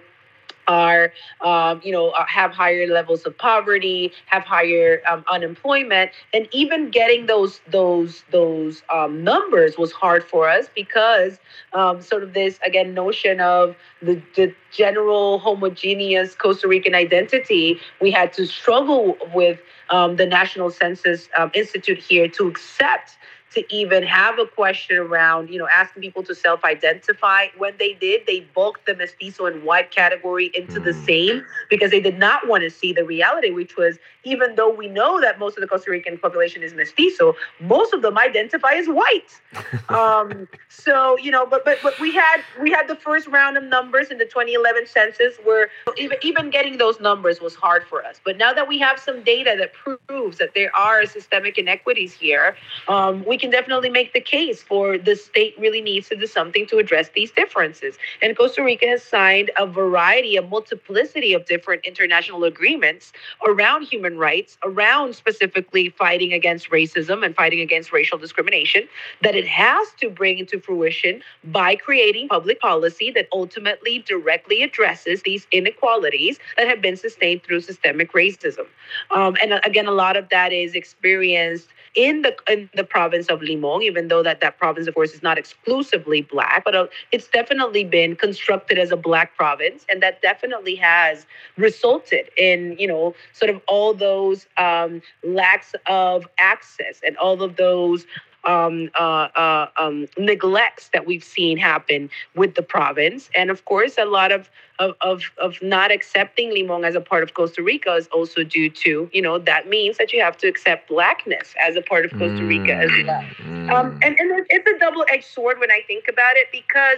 are, um, you know, uh, have higher levels of poverty, have higher um, unemployment, and even getting those those those um, numbers was hard for us because um, sort of this again notion of the, the general homogeneous Costa Rican identity. We had to struggle with um, the National Census um, Institute here to accept to even have a question around, you know, asking people to self-identify. When they did, they bulked the mestizo and white category into the Mm. same because they did not want to see the reality, which was even though we know that most of the Costa Rican population is mestizo, most of them identify as white. (laughs) um, so you know, but but but we had we had the first round of numbers in the 2011 census where even even getting those numbers was hard for us. But now that we have some data that proves that there are systemic inequities here, um, we can definitely make the case for the state really needs to do something to address these differences. And Costa Rica has signed a variety, a multiplicity of different international agreements around human rights, around specifically fighting against racism and fighting against racial discrimination, that it has to bring into fruition by creating public policy that ultimately directly addresses these inequalities that have been sustained through systemic racism. Um, and uh, again, a lot of that is experienced in the in the province of Limon, even though that that province, of course, is not exclusively black, but uh, it's definitely been constructed as a black province, and that definitely has resulted in you know sort of all those um, lacks of access and all of those um, uh, uh, um, neglects that we've seen happen with the province, and of course, a lot of of, of, of not accepting Limon as a part of Costa Rica is also due to, you know, that means that you have to accept blackness as a part of Costa Rica as well. Mm, Um, and, and it's a double edged sword when I think about it because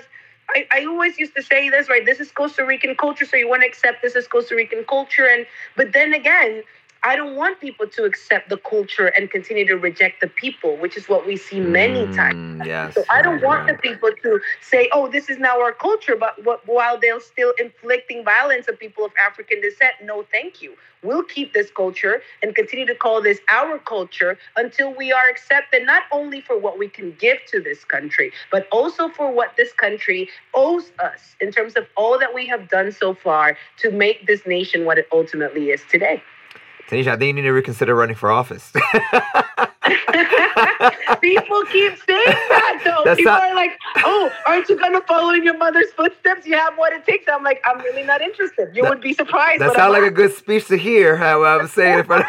I, I always used to say this, right? This is Costa Rican culture, so you want to accept this as Costa Rican culture. And but then again, I don't want people to accept the culture and continue to reject the people, which is what we see many times. mm, Yes. So I don't right, want right. the people to say, "Oh, this is now our culture," but what, while they're still inflicting violence on people of African descent, no, thank you. We'll keep this culture and continue to call this our culture until we are accepted not only for what we can give to this country, but also for what this country owes us in terms of all that we have done so far to make this nation what it ultimately is today. Tanisha, I think you need to reconsider running for office. (laughs) People keep saying that though. That's People not- are like, "Oh, aren't you gonna follow in your mother's footsteps? You have what it takes." I'm like, "I'm really not interested. You That- would be surprised." That sounds like a good speech to hear. How I'm saying in front of.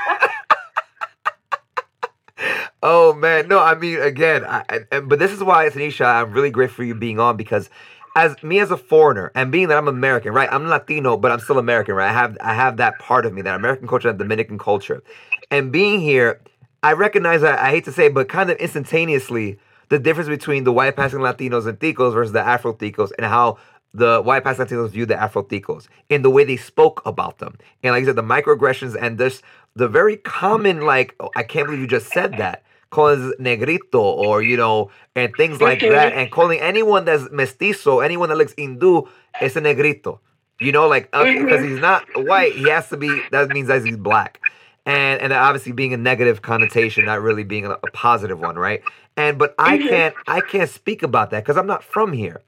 oh man, no, I mean again, I, I- but this is why, Tanisha, I'm really grateful for you being on because, as me as a foreigner and being that I'm American, right? I'm Latino, but I'm still American, right? I have I have that part of me, that American culture, that Dominican culture, and being here, I recognize that I hate to say, it, but kind of instantaneously, the difference between the white passing Latinos and Ticos versus the Afro Ticos, and how the white passing Latinos view the Afro Ticos in the way they spoke about them, and like I said, the microaggressions and this the very common like, oh, I can't believe you just said that. Calling negrito or you know and things like Mhm. that. And calling anyone that's mestizo anyone that looks hindu is a negrito. You know like because Mhm. he's not white he has to be that means that he's black. And and obviously being a negative connotation not really being a, a positive one right? And but i Mhm. can't i can't speak about that because i'm not from here.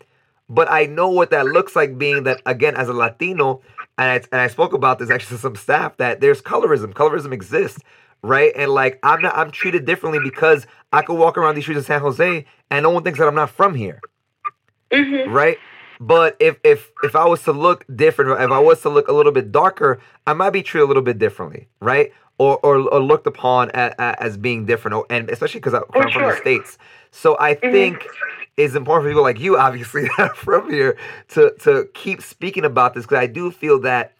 But i know what that looks like being that again as a latino and I, and I spoke about this actually to some staff that there's colorism. Colorism exists right and like i'm not i'm treated differently because i could walk around these streets of san jose and no one thinks that i'm not from here Mhm. right? But if if if I was to look different, if I was to look a little bit darker, I might be treated a little bit differently, right? Or or, or looked upon as, as being different, or, and especially because I'm For from the states. So I Mhm. think it's important for people like you, obviously, (laughs) from here, to to keep speaking about this because I do feel that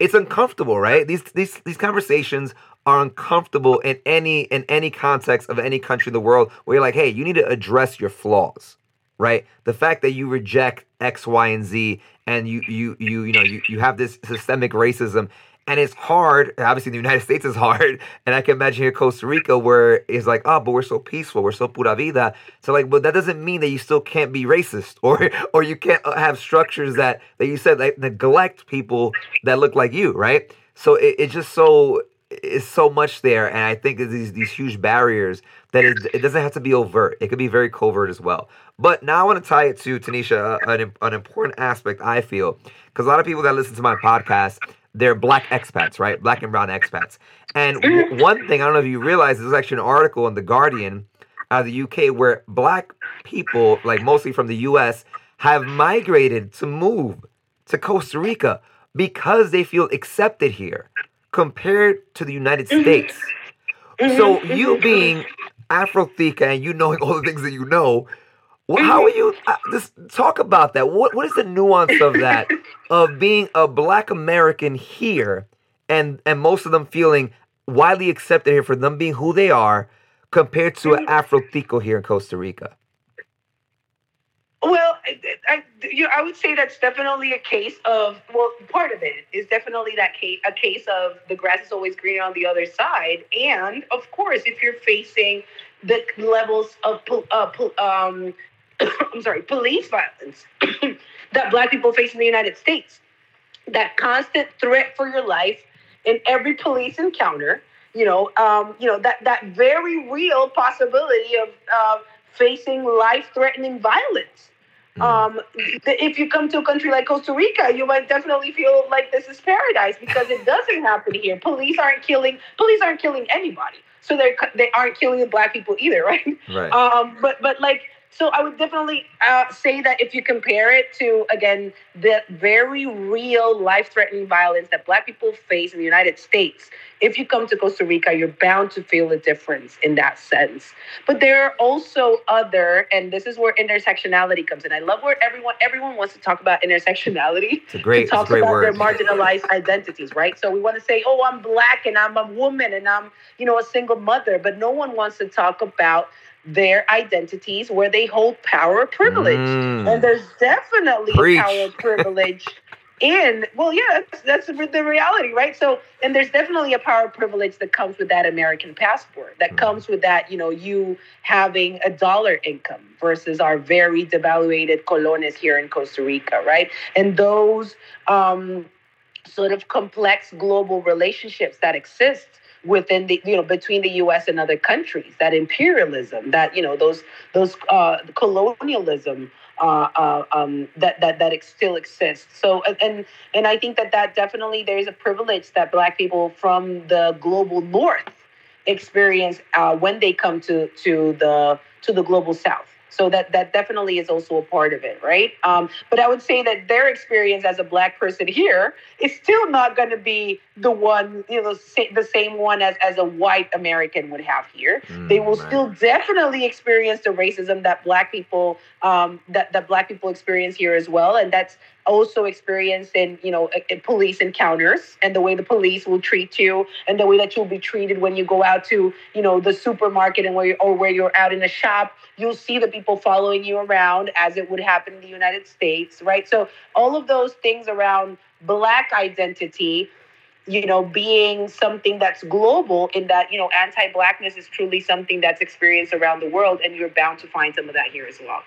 it's uncomfortable, right? These these these conversations are uncomfortable in any in any context of any country in the world where you're like, hey, you need to address your flaws, right? The fact that you reject X, Y, and Z, and you you you you know you, you have this systemic racism, and it's hard. Obviously, the United (laughs) States is hard, and I can imagine here Costa Rica where it's like, oh, but we're so peaceful, we're so pura vida. So like, but that doesn't mean that you still can't be racist, or (laughs) or you can't uh, have structures that that you said like neglect people that look like you, right? So it, it's just so it's so much there, and I think these these huge barriers that it, it doesn't have to be overt. It could be very covert as well. But now I want to tie it to Tanisha, an, an important aspect I feel, because a lot of people that listen to my podcast, they're black expats, right? Black and brown expats. And w- mm-hmm. one thing I don't know if you realize, there's actually an article in the Guardian out of the UK where black people, like mostly from the US, have migrated to move to Costa Rica because they feel accepted here compared to the United Mhm. States. So Mhm, you being Afrotica and you knowing all the things that you know, how are you? Uh, just talk about that. What what is the nuance of that (laughs) of being a Black American here, and and most of them feeling widely accepted here for them being who they are, compared to an Afrotico here in Costa Rica. Well, I, I, you I would say that's definitely a case of well, part of it is definitely that case a case of the grass is always greener on the other side, and of course, if you're facing the levels of uh, um, (coughs) I'm sorry, police violence (coughs) that Black people face in the United States, that constant threat for your life in every police encounter, you know, um, you know that that very real possibility of uh, facing life-threatening violence. Mm. Um, if you come to a country like Costa Rica, you might definitely feel like this is paradise because it doesn't happen here. Police aren't killing. Police aren't killing anybody, so they they aren't killing the black people either, (laughs) right? Right. Um, but but like so, I would definitely uh, say that if you compare it to again the very real life-threatening violence that Black people face in the United States, if you come to Costa Rica, you're bound to feel a difference in that sense. But there are also other, and this is where intersectionality comes in. I love where everyone everyone wants to talk about intersectionality. It's a great, it's a talk great about word. their marginalized identities, right? So we want to say, oh, I'm black and I'm a woman and I'm, you know, a single mother, but no one wants to talk about their identities where they hold power privilege. Mm. And there's definitely Preach. power privilege (laughs) in, well, yeah, that's, that's the reality, right? So, and there's definitely a power privilege that comes with that American passport, that Mhm. comes with that, you know, you having a dollar income versus our very devaluated colones here in Costa Rica, right? And those um, sort of complex global relationships that exist within the you know between the US and other countries that imperialism that you know those those uh colonialism uh, uh, um, that that that still exists. So and- and I think that that definitely there's a privilege that Black people from the global North experience uh, when they come to to the to the global South. So that that definitely is also a part of it, right? Um, but I would say that their experience as a black person here is still not going to be the one, you know, sa- the same one as as a white American would have here they will Mm, right. still definitely experience the racism that black people um, that that black people experience here as well, and that's also experienced in you know i- i- police encounters and the way the police will treat you and the way that you'll be treated when you go out to you know the supermarket and where you, or where you're out in a shop you'll see the people following you around as it would happen in the united states right so all of those things around black identity you know, being something that's global in that, you know, anti blackness is truly something that's experienced around the world, and you're bound to find some of that here as well.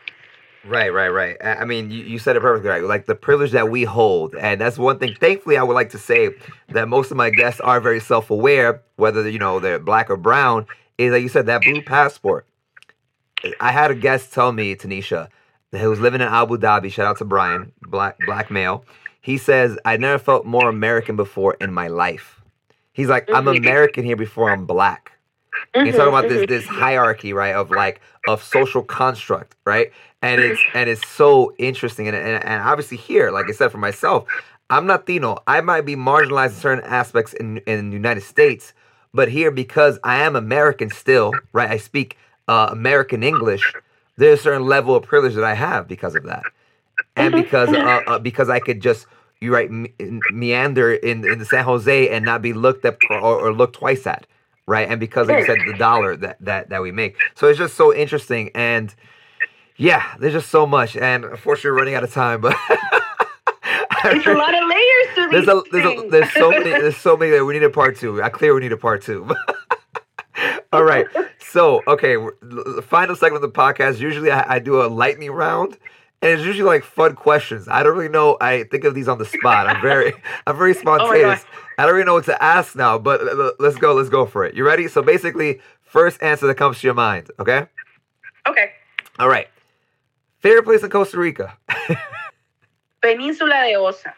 Right, right, right. I mean, you, you said it perfectly right. Like the privilege that we hold. And that's one thing, thankfully, I would like to say that most of my guests are very self aware, whether, you know, they're black or brown, is like you said that blue passport. I had a guest tell me, Tanisha, that he was living in Abu Dhabi. Shout out to Brian, black black male. He says, I never felt more American before in my life. He's like, I'm Mhm. American here before I'm black. He's talking about this this hierarchy, right, of like of social construct, right? And it's and it's so interesting, and and, and obviously here, like I said for myself, I'm Latino. I might be marginalized in certain aspects in in the United States, but here because I am American still, right? I speak uh, American English. There's a certain level of privilege that I have because of that, and Mhm. because uh, uh, because I could just you right me- meander in in the San Jose and not be looked up or, or looked twice at right? And because, like you said, the dollar that that that we make, so it's just so interesting. And yeah, there's just so much. And unfortunately, we're running out of time, but (laughs) There's a lot of layers to these there's a there's, a, there's so many (laughs) there's so many that we need a part two. I clear we need a part two. (laughs) All right. So okay, the final segment of the podcast. Usually, I, I do a lightning round. And it's usually like fun questions. I don't really know. I think of these on the spot. I'm very, I'm very oh spontaneous. I don't really know what to ask now, but let's go. Let's go for it. You ready? So basically, first answer that comes to your mind. Okay. Okay. All right. Favorite place in Costa Rica? (laughs) Peninsula de Osa.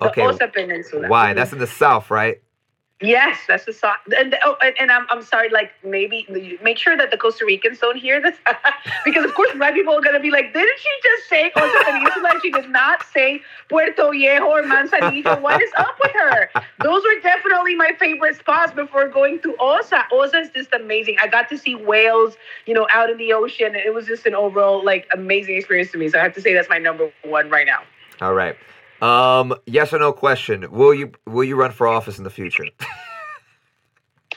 The Okay. Osa Peninsula. Why? That's in the south, right? Yes, that's the song. And oh, and, and I'm, I'm sorry. Like maybe make sure that the Costa Ricans don't hear this (laughs) because of course black people are gonna be like, didn't she just say Osa Peninsula? She did not say Puerto Viejo or Manzanillo. What is up with her? Those were definitely my favorite spots before going to Osa. Osa is just amazing. I got to see whales, you know, out in the ocean. It was just an overall like amazing experience to me. So I have to say that's my number one right now. All right. Um, yes or no question. Will you will you run for office in the future?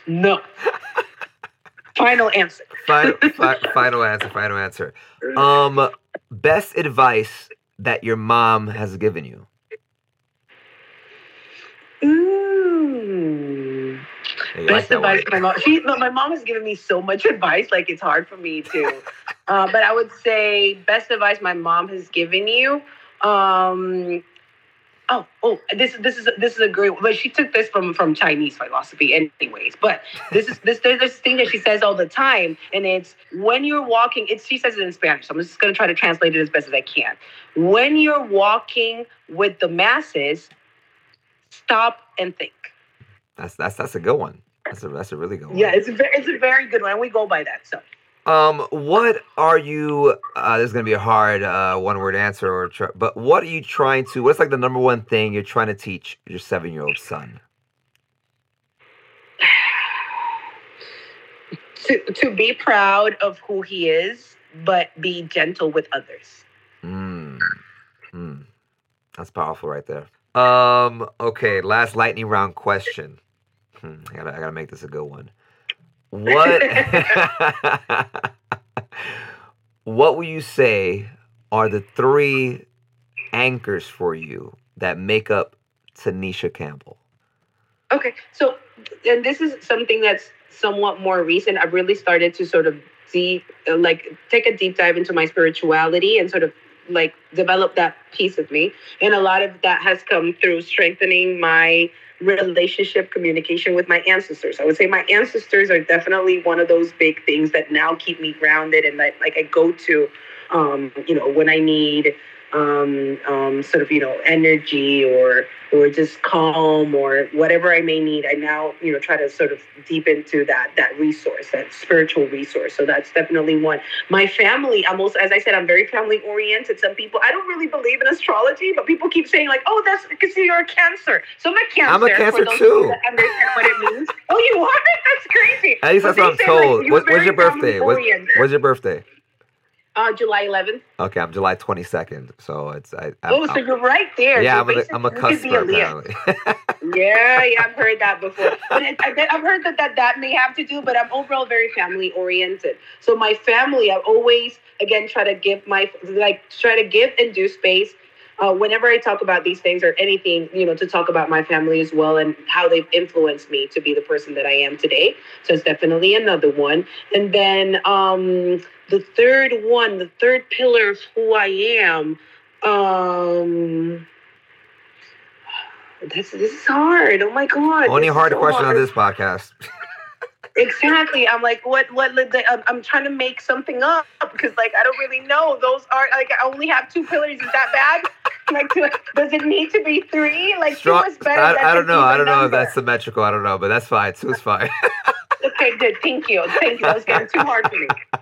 no. final answer. final, fi- final answer. Final answer. Um, best advice that your mom has given you. Ooh. Best like advice my mom. She, my mom has given me so much (laughs) advice. Like it's hard for me to. uh, but I would say best advice my mom has given you. Um, oh, oh, this is this is this is a great. But she took this from from Chinese philosophy, anyways. But this is this there's this thing that she says all the time, and it's when you're walking. It's she says it in Spanish. So I'm just gonna try to translate it as best as I can. When you're walking with the masses, stop and think. That's that's that's a good one. That's a that's a really good one. Yeah, it's a very, it's a very good one. We go by that. So. Um, what are you? Uh, this is gonna be a hard uh, one-word answer, or tr- but what are you trying to? What's like the number one thing you're trying to teach your seven-year-old son? (sighs) to to be proud of who he is, but be gentle with others. Hmm. Hmm. That's powerful, right there. Um. Okay. Last lightning round question. Hmm, I gotta I gotta make this a good one. What (laughs) What would you say are the three anchors for you that make up Tanisha Campbell? Okay, so and this is something that's somewhat more recent. I've really started to sort of deep, like take a deep dive into my spirituality and sort of like develop that piece of me. And a lot of that has come through strengthening my relationship communication with my ancestors. I would say my ancestors are definitely one of those big things that now keep me grounded and that like I go to um, you know, when I need um, um, sort of you know energy or or just calm or whatever I may need. I now you know try to sort of deep into that that resource, that spiritual resource. So that's definitely one. My family, almost as I said, I'm very family oriented. Some people I don't really believe in astrology, but people keep saying like, oh, that's because you're a Cancer. So I'm a Cancer. I'm a Cancer too. understand what it means. oh, you are? (laughs) That's crazy. At least that's what I'm told. Like, what, what's your birthday? What, what's your birthday? Uh, July 11th. Okay, I'm July 22nd, so it's I. I oh, so I'm, you're right there. Yeah, so I'm, a, I'm a customer apparently. (laughs) yeah, yeah, I've heard that before. But it, I've heard that, that that may have to do, but I'm overall very family oriented. So my family, I always again try to give my like try to give and do space uh, whenever I talk about these things or anything, you know, to talk about my family as well and how they've influenced me to be the person that I am today. So it's definitely another one. And then um, the third one, the third pillar of who I am. Um, this this is hard. Oh my god! Only hard question hard. on this podcast. (laughs) exactly. I'm like, what? What? I'm, I'm trying to make something up because, like, I don't really know. Those are like, I only have two pillars. Is that bad? (laughs) like, does it need to be three? Like, Strong, two is better. I, I don't know. I don't know if that's symmetrical. I don't know, but that's fine. (laughs) Two is fine. Okay, good. Thank you. Thank you. That was getting too hard for me. (laughs)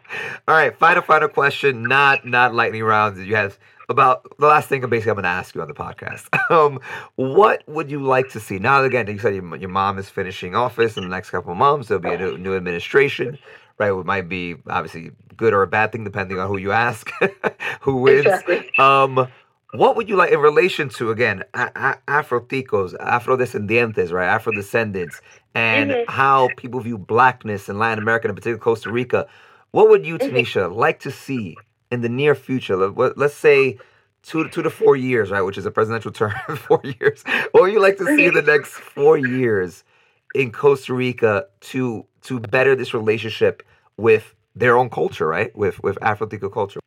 All right, final, final question. Not, not lightning rounds. You have about the last thing. Basically, I'm going to ask you on the podcast. (laughs) Um, what would you like to see now? Again, you said your, your mom is finishing office in the next couple of months. There'll be a new, new administration right? It might be obviously good or a bad thing depending on who you ask, (laughs) who wins. Exactly. Um, what would you like in relation to again Afroticos, Afrodescendientes, right? Afro descendants, and mm-hmm. how people view blackness in Latin America, and in particular Costa Rica. What would you, mm-hmm. Tanisha, mm-hmm. like to see in the near future? Let's say two two to four years, right? Which is a presidential (laughs) term, four years. What would you like to see in the next four years in Costa Rica to to better this relationship with their own culture, right? With with Afrotico culture.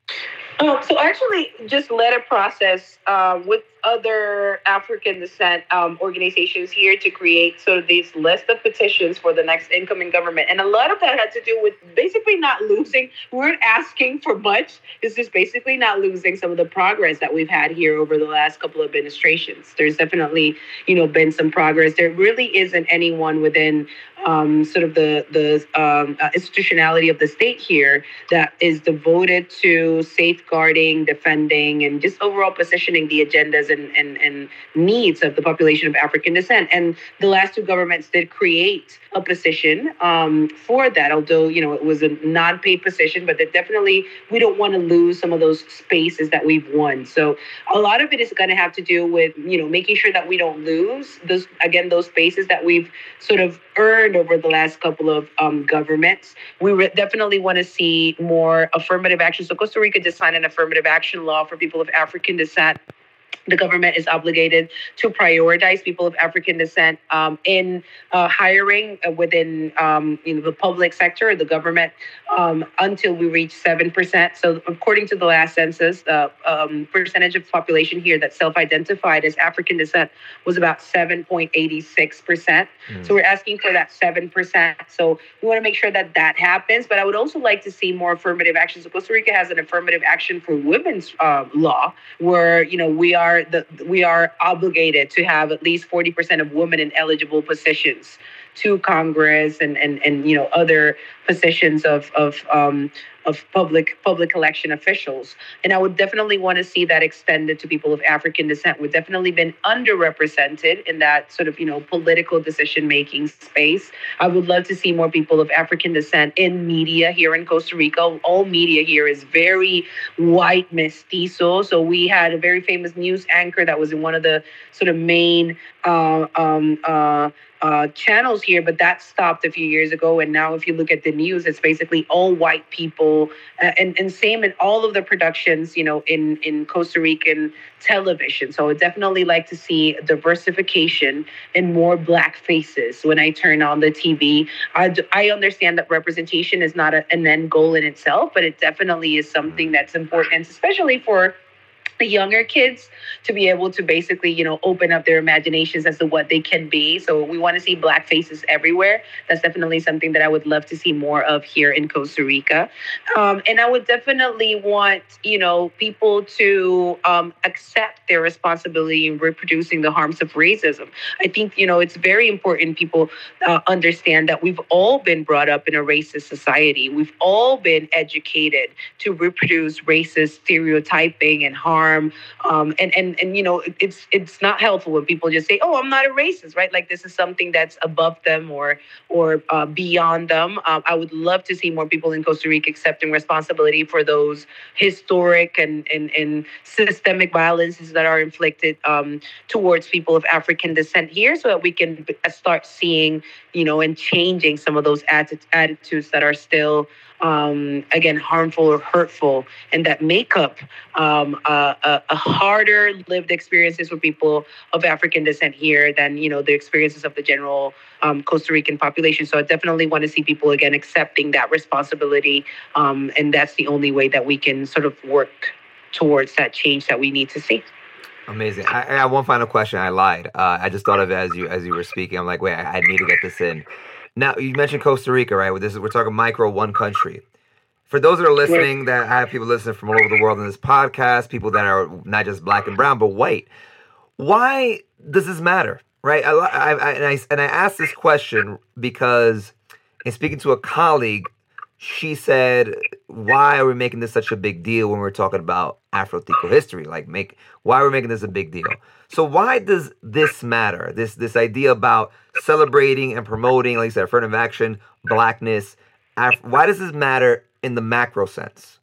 Um, so actually just let it process uh, with other African descent um, organizations here to create sort of these list of petitions for the next incoming government. And a lot of that had to do with basically not losing, we weren't asking for much. It's just basically not losing some of the progress that we've had here over the last couple of administrations. There's definitely, you know, been some progress. There really isn't anyone within um, sort of the the um, uh, institutionality of the state here that is devoted to safeguarding, defending, and just overall positioning the agendas and, and, and needs of the population of African descent. And the last two governments did create a position um, for that, although you know it was a non-paid position, but that definitely we don't want to lose some of those spaces that we've won. So a lot of it is going to have to do with you know making sure that we don't lose those again those spaces that we've sort of earned over the last couple of um, governments. We re- definitely want to see more affirmative action. So Costa Rica just signed an affirmative action law for people of African descent the government is obligated to prioritize people of African descent um, in uh, hiring uh, within um, you know, the public sector, or the government, um, until we reach 7%. So, according to the last census, the um, percentage of population here that self identified as African descent was about 7.86%. Mm. So, we're asking for that 7%. So, we want to make sure that that happens. But I would also like to see more affirmative action. So, Costa Rica has an affirmative action for women's uh, law where, you know, we are are the we are obligated to have at least 40% of women in eligible positions to Congress and and and you know other positions of of um, of public public election officials. And I would definitely want to see that extended to people of African descent. We've definitely been underrepresented in that sort of you know political decision making space. I would love to see more people of African descent in media here in Costa Rica. All media here is very white mestizo. So we had a very famous news anchor that was in one of the sort of main uh, um, uh, uh, channels here, but that stopped a few years ago. And now, if you look at the news, it's basically all white people, uh, and and same in all of the productions, you know, in in Costa Rican television. So I definitely like to see diversification and more black faces when I turn on the TV. I I understand that representation is not a, an end goal in itself, but it definitely is something that's important, especially for the younger kids to be able to basically, you know, open up their imaginations as to what they can be. So we want to see black faces everywhere. That's definitely something that I would love to see more of here in Costa Rica. Um, and I would definitely want, you know, people to um, accept their responsibility in reproducing the harms of racism. I think, you know, it's very important people uh, understand that we've all been brought up in a racist society. We've all been educated to reproduce racist stereotyping and harm harm. Um, and and and you know, it's it's not helpful when people just say, "Oh, I'm not a racist," right? Like this is something that's above them or or uh, beyond them. Um, I would love to see more people in Costa Rica accepting responsibility for those historic and and, and systemic violences that are inflicted um, towards people of African descent here, so that we can start seeing, you know, and changing some of those attitudes that are still um, again, harmful or hurtful, and that make up um, a, a, harder lived experiences for people of African descent here than you know the experiences of the general um, Costa Rican population. So I definitely want to see people again accepting that responsibility, um, and that's the only way that we can sort of work towards that change that we need to see. Amazing. I, I have one final question. I lied. Uh, I just thought of it as you as you were speaking. I'm like, wait, I, I need to get this in. Now you mentioned Costa Rica, right? This is we're talking micro one country. For those that are listening, that I have people listening from all over the world in this podcast, people that are not just black and brown but white. Why does this matter, right? I, I, I, and I and I asked this question because in speaking to a colleague, she said, "Why are we making this such a big deal when we're talking about Afro-Tico history? Like, make why are we making this a big deal?" So why does this matter? This this idea about celebrating and promoting, like I said, affirmative action, blackness. Af- why does this matter in the macro sense?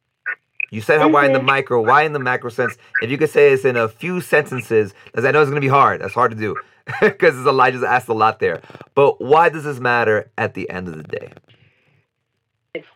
You said how why in the mm-hmm. micro, why in the macro sense? If you could say this in a few sentences, as I know it's going to be hard. That's hard to do (laughs) because Elijah's asked a lot there. But why does this matter at the end of the day?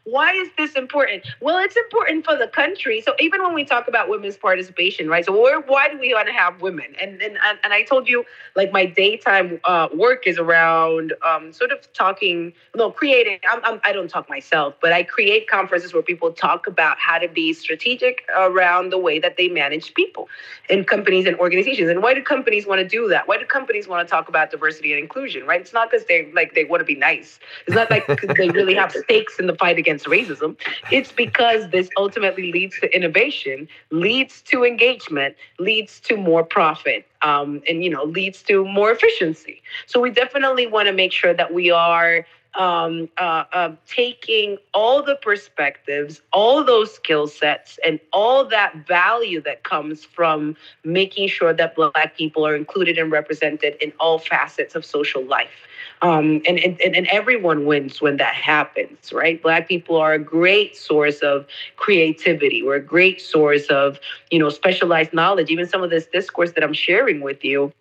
Why is this important? Well, it's important for the country. So even when we talk about women's participation, right? So why do we want to have women? And and and I told you, like my daytime uh, work is around um, sort of talking, no, creating. I'm, I'm, I do not talk myself, but I create conferences where people talk about how to be strategic around the way that they manage people in companies and organizations. And why do companies want to do that? Why do companies want to talk about diversity and inclusion? Right? It's not because they like they want to be nice. It's not like they really have stakes in the fight against racism. It's because this ultimately leads to innovation, leads to engagement, leads to more profit, um, and you know leads to more efficiency. So we definitely want to make sure that we are um, uh, uh, taking all the perspectives, all those skill sets, and all that value that comes from making sure that Black people are included and represented in all facets of social life. Um, and, and, and everyone wins when that happens, right? Black people are a great source of creativity. We're a great source of, you know, specialized knowledge. Even some of this discourse that I'm sharing with you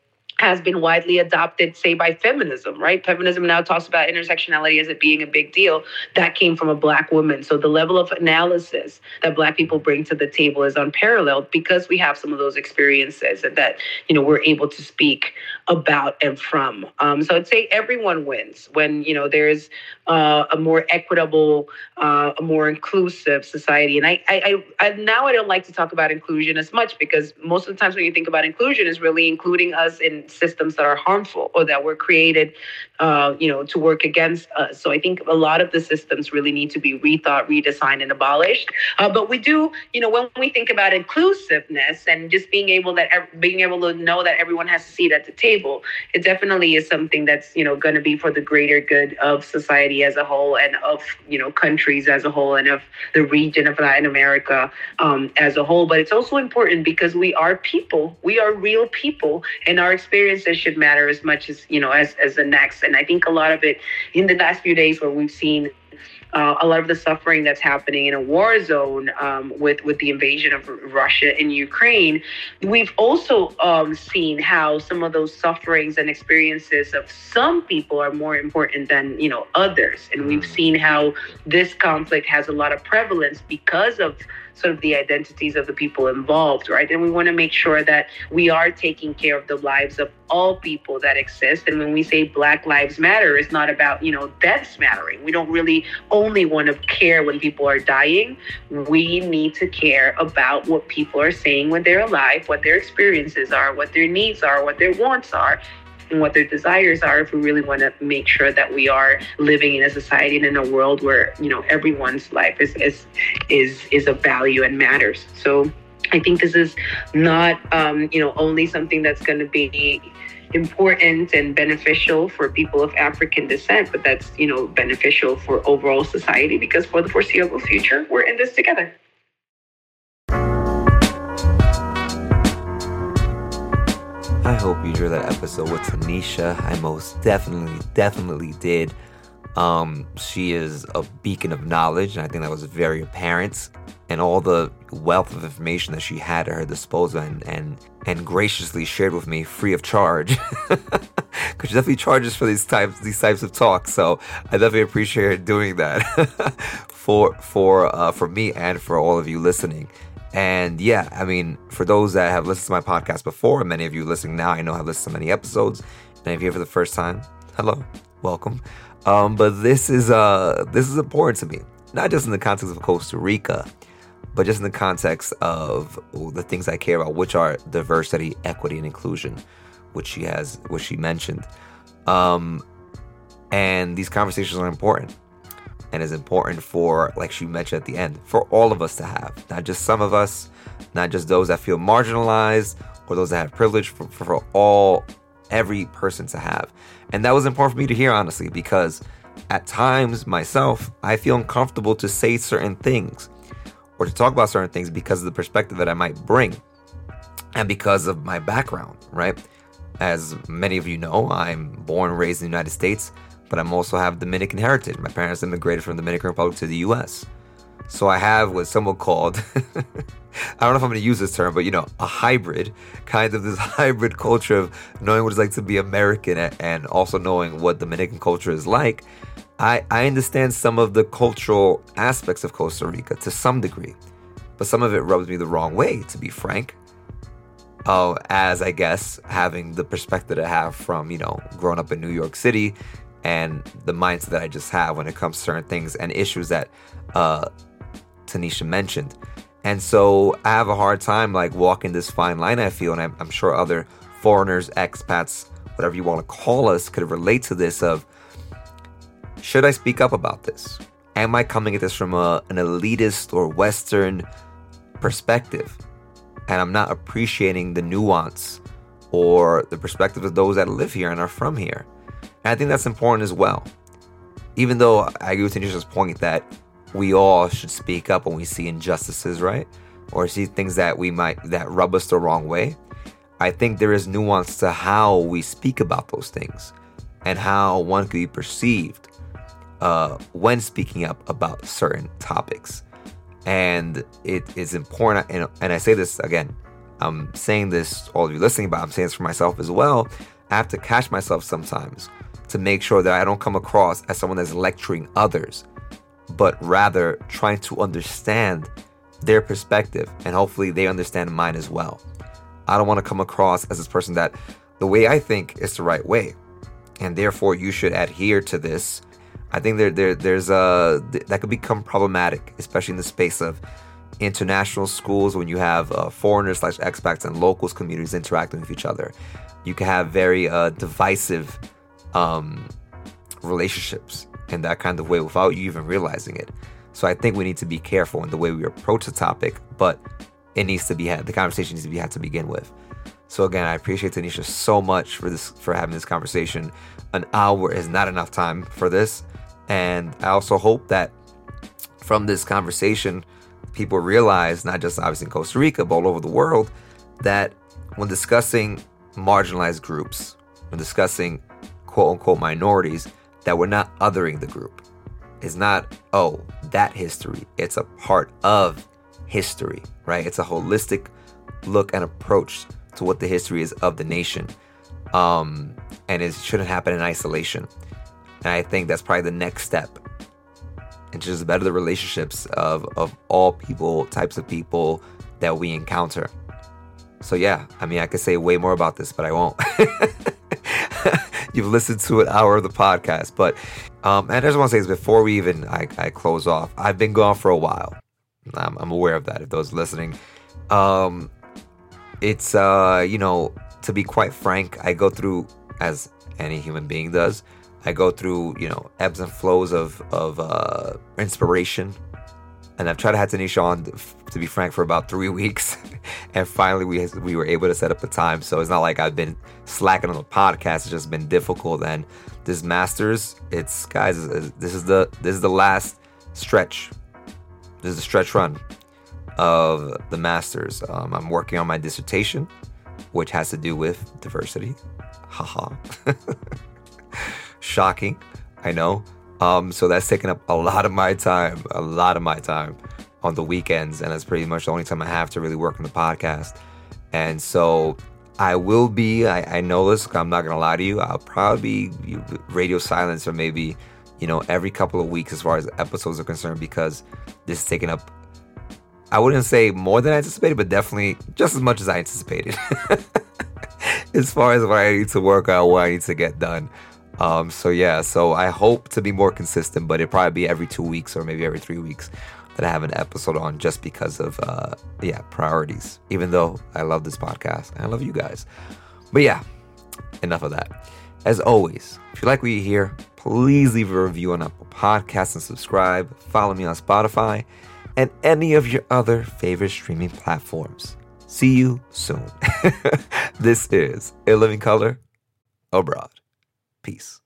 has been widely adopted, say, by feminism, right? Feminism now talks about intersectionality as it being a big deal. That came from a Black woman. So the level of analysis that Black people bring to the table is unparalleled because we have some of those experiences and that, you know, we're able to speak about and from. Um, so I'd say everyone wins when, you know, there's uh, a more equitable, uh, a more inclusive society. And I, I, I, now I don't like to talk about inclusion as much because most of the times when you think about inclusion is really including us in systems that are harmful or that were created, uh, you know, to work against us. So I think a lot of the systems really need to be rethought, redesigned, and abolished. Uh, but we do, you know, when we think about inclusiveness and just being able that being able to know that everyone has a seat at the table, it definitely is something that's you know going to be for the greater good of society as a whole and of you know countries as a whole and of the region of Latin America um, as a whole. But it's also important because we are people, we are real people, and our experiences should matter as much as you know as as the next. And I think a lot of it in the last few days where we've seen uh, a lot of the suffering that's happening in a war zone um, with with the invasion of Russia in Ukraine, we've also um, seen how some of those sufferings and experiences of some people are more important than you know others, and we've mm. seen how this conflict has a lot of prevalence because of sort of the identities of the people involved, right? And we want to make sure that we are taking care of the lives of all people that exist. And when we say Black Lives Matter, it's not about, you know, deaths mattering. We don't really only want to care when people are dying. We need to care about what people are saying when they're alive, what their experiences are, what their needs are, what their wants are, and what their desires are if we really want to make sure that we are living in a society and in a world where you know everyone's life is is is is of value and matters so i think this is not um, you know only something that's going to be important and beneficial for people of African descent, but that's, you know, beneficial for overall society because for the foreseeable future, we're in this together. Hope you enjoyed that episode with Tanisha. I most definitely, definitely did. Um, she is a beacon of knowledge, and I think that was very apparent. And all the wealth of information that she had at her disposal and and, and graciously shared with me free of charge. (laughs) Because she definitely charges for these types these types of talks. So I definitely appreciate her doing that (laughs) for for uh, for me and for all of you listening. And yeah, I mean, for those that have listened to my podcast before, many of you listening now, I know have listened to many episodes. And if you're here for the first time, hello, welcome. Um, but this is uh this is important to me, not just in the context of Costa Rica, but just in the context of the things I care about, which are diversity, equity, and inclusion, which she has, which she mentioned. Um, and these conversations are important and is important for, like she mentioned at the end, for all of us to have, not just some of us, not just those that feel marginalized or those that have privilege, for, for all, every person to have. And that was important for me to hear, honestly, because at times myself, I feel uncomfortable to say certain things or to talk about certain things because of the perspective that I might bring and because of my background, right? As many of you know, I'm born and raised in the United States but I'm also have Dominican heritage. My parents immigrated from the Dominican Republic to the U.S. So I have what someone called, (laughs) I don't know if I'm going to use this term, but you know, a hybrid, kind of this (laughs) hybrid culture of knowing what it's like to be American and also knowing what Dominican culture is like. I, I understand some of the cultural aspects of Costa Rica to some degree, but some of it rubs me the wrong way, to be frank. Oh, as I guess having the perspective I have from, you know, growing up in New York City and the mindset that I just have when it comes to certain things and issues that uh, Tanisha mentioned. And so I have a hard time like walking this fine line, I feel, and I'm, I'm sure other foreigners, expats, whatever you want to call us, could relate to this of should I speak up about this? Am I coming at this from a, an elitist or Western perspective? And I'm not appreciating the nuance or the perspective of those that live here and are from here. And I think that's important as well. Even though I agree with Tanisha's point that we all should speak up when we see injustices, right? Or see things that we might that rub us the wrong way. I think there is nuance to how we speak about those things and how one could be perceived uh, when speaking up about certain topics. And it is important, and, and I say this again, I'm saying this, all of you listening, but I'm saying this for myself as well. I have to catch myself sometimes to make sure that I don't come across as someone that's lecturing others, but rather trying to understand their perspective and hopefully they understand mine as well. I don't want to come across as this person that the way I think is the right way, and therefore you should adhere to this. I think there, there there's a that could become problematic, especially in the space of international schools when you have uh, foreigners slash expats and locals communities interacting with each other. You can have very uh, divisive um, relationships in that kind of way without you even realizing it. So I think we need to be careful in the way we approach the topic, but it needs to be had. The conversation needs to be had to begin with. So again, I appreciate Tanisha so much for this for having this conversation. An hour is not enough time for this, and I also hope that from this conversation, people realize not just obviously in Costa Rica, but all over the world, that when discussing marginalized groups, when discussing quote unquote minorities, that we're not othering the group. It's not, oh, that history. It's a part of history, right? It's a holistic look and approach to what the history is of the nation. Um, and it shouldn't happen in isolation. And I think that's probably the next step. And just better the relationships of, of all people, types of people that we encounter. So yeah, I mean I could say way more about this, but I won't. (laughs) (laughs) you've listened to an hour of the podcast. But um, and I just want to say this before we even I, I close off. I've been gone for a while. I'm, I'm aware of that. If those listening, um, it's uh, you know, to be quite frank, I go through as any human being does. I go through you know ebbs and flows of of uh, inspiration and I've tried to have Tanisha on, to be frank, for about three (laughs) weeks, and finally we we were able to set up the time. So it's not like I've been slacking on the podcast; it's just been difficult. And this Masters, it's guys, this is the this is the last stretch. This is the stretch run of the Masters. Um, I'm working on my dissertation, which has to do with diversity. Haha. (laughs) Shocking, I know. Um, so that's taking up a lot of my time, a lot of my time on the weekends. And that's pretty much the only time I have to really work on the podcast. And so I will be, I, I know this, I'm not going to lie to you. I'll probably be radio silence or maybe, you know, every couple of weeks as far as episodes are concerned because this is taking up, I wouldn't say more than I anticipated, but definitely just as much as I anticipated. (laughs) as far as what I need to work out, what I need to get done. Um, so yeah, so I hope to be more consistent, but it probably be every two weeks or maybe every three weeks that I have an episode on just because of uh, yeah priorities. Even though I love this podcast, I love you guys. But yeah, enough of that. As always, if you like what you hear, please leave a review on Apple Podcasts and subscribe. Follow me on Spotify and any of your other favorite streaming platforms. See you soon. (laughs) this is A Living Color Abroad. Peace.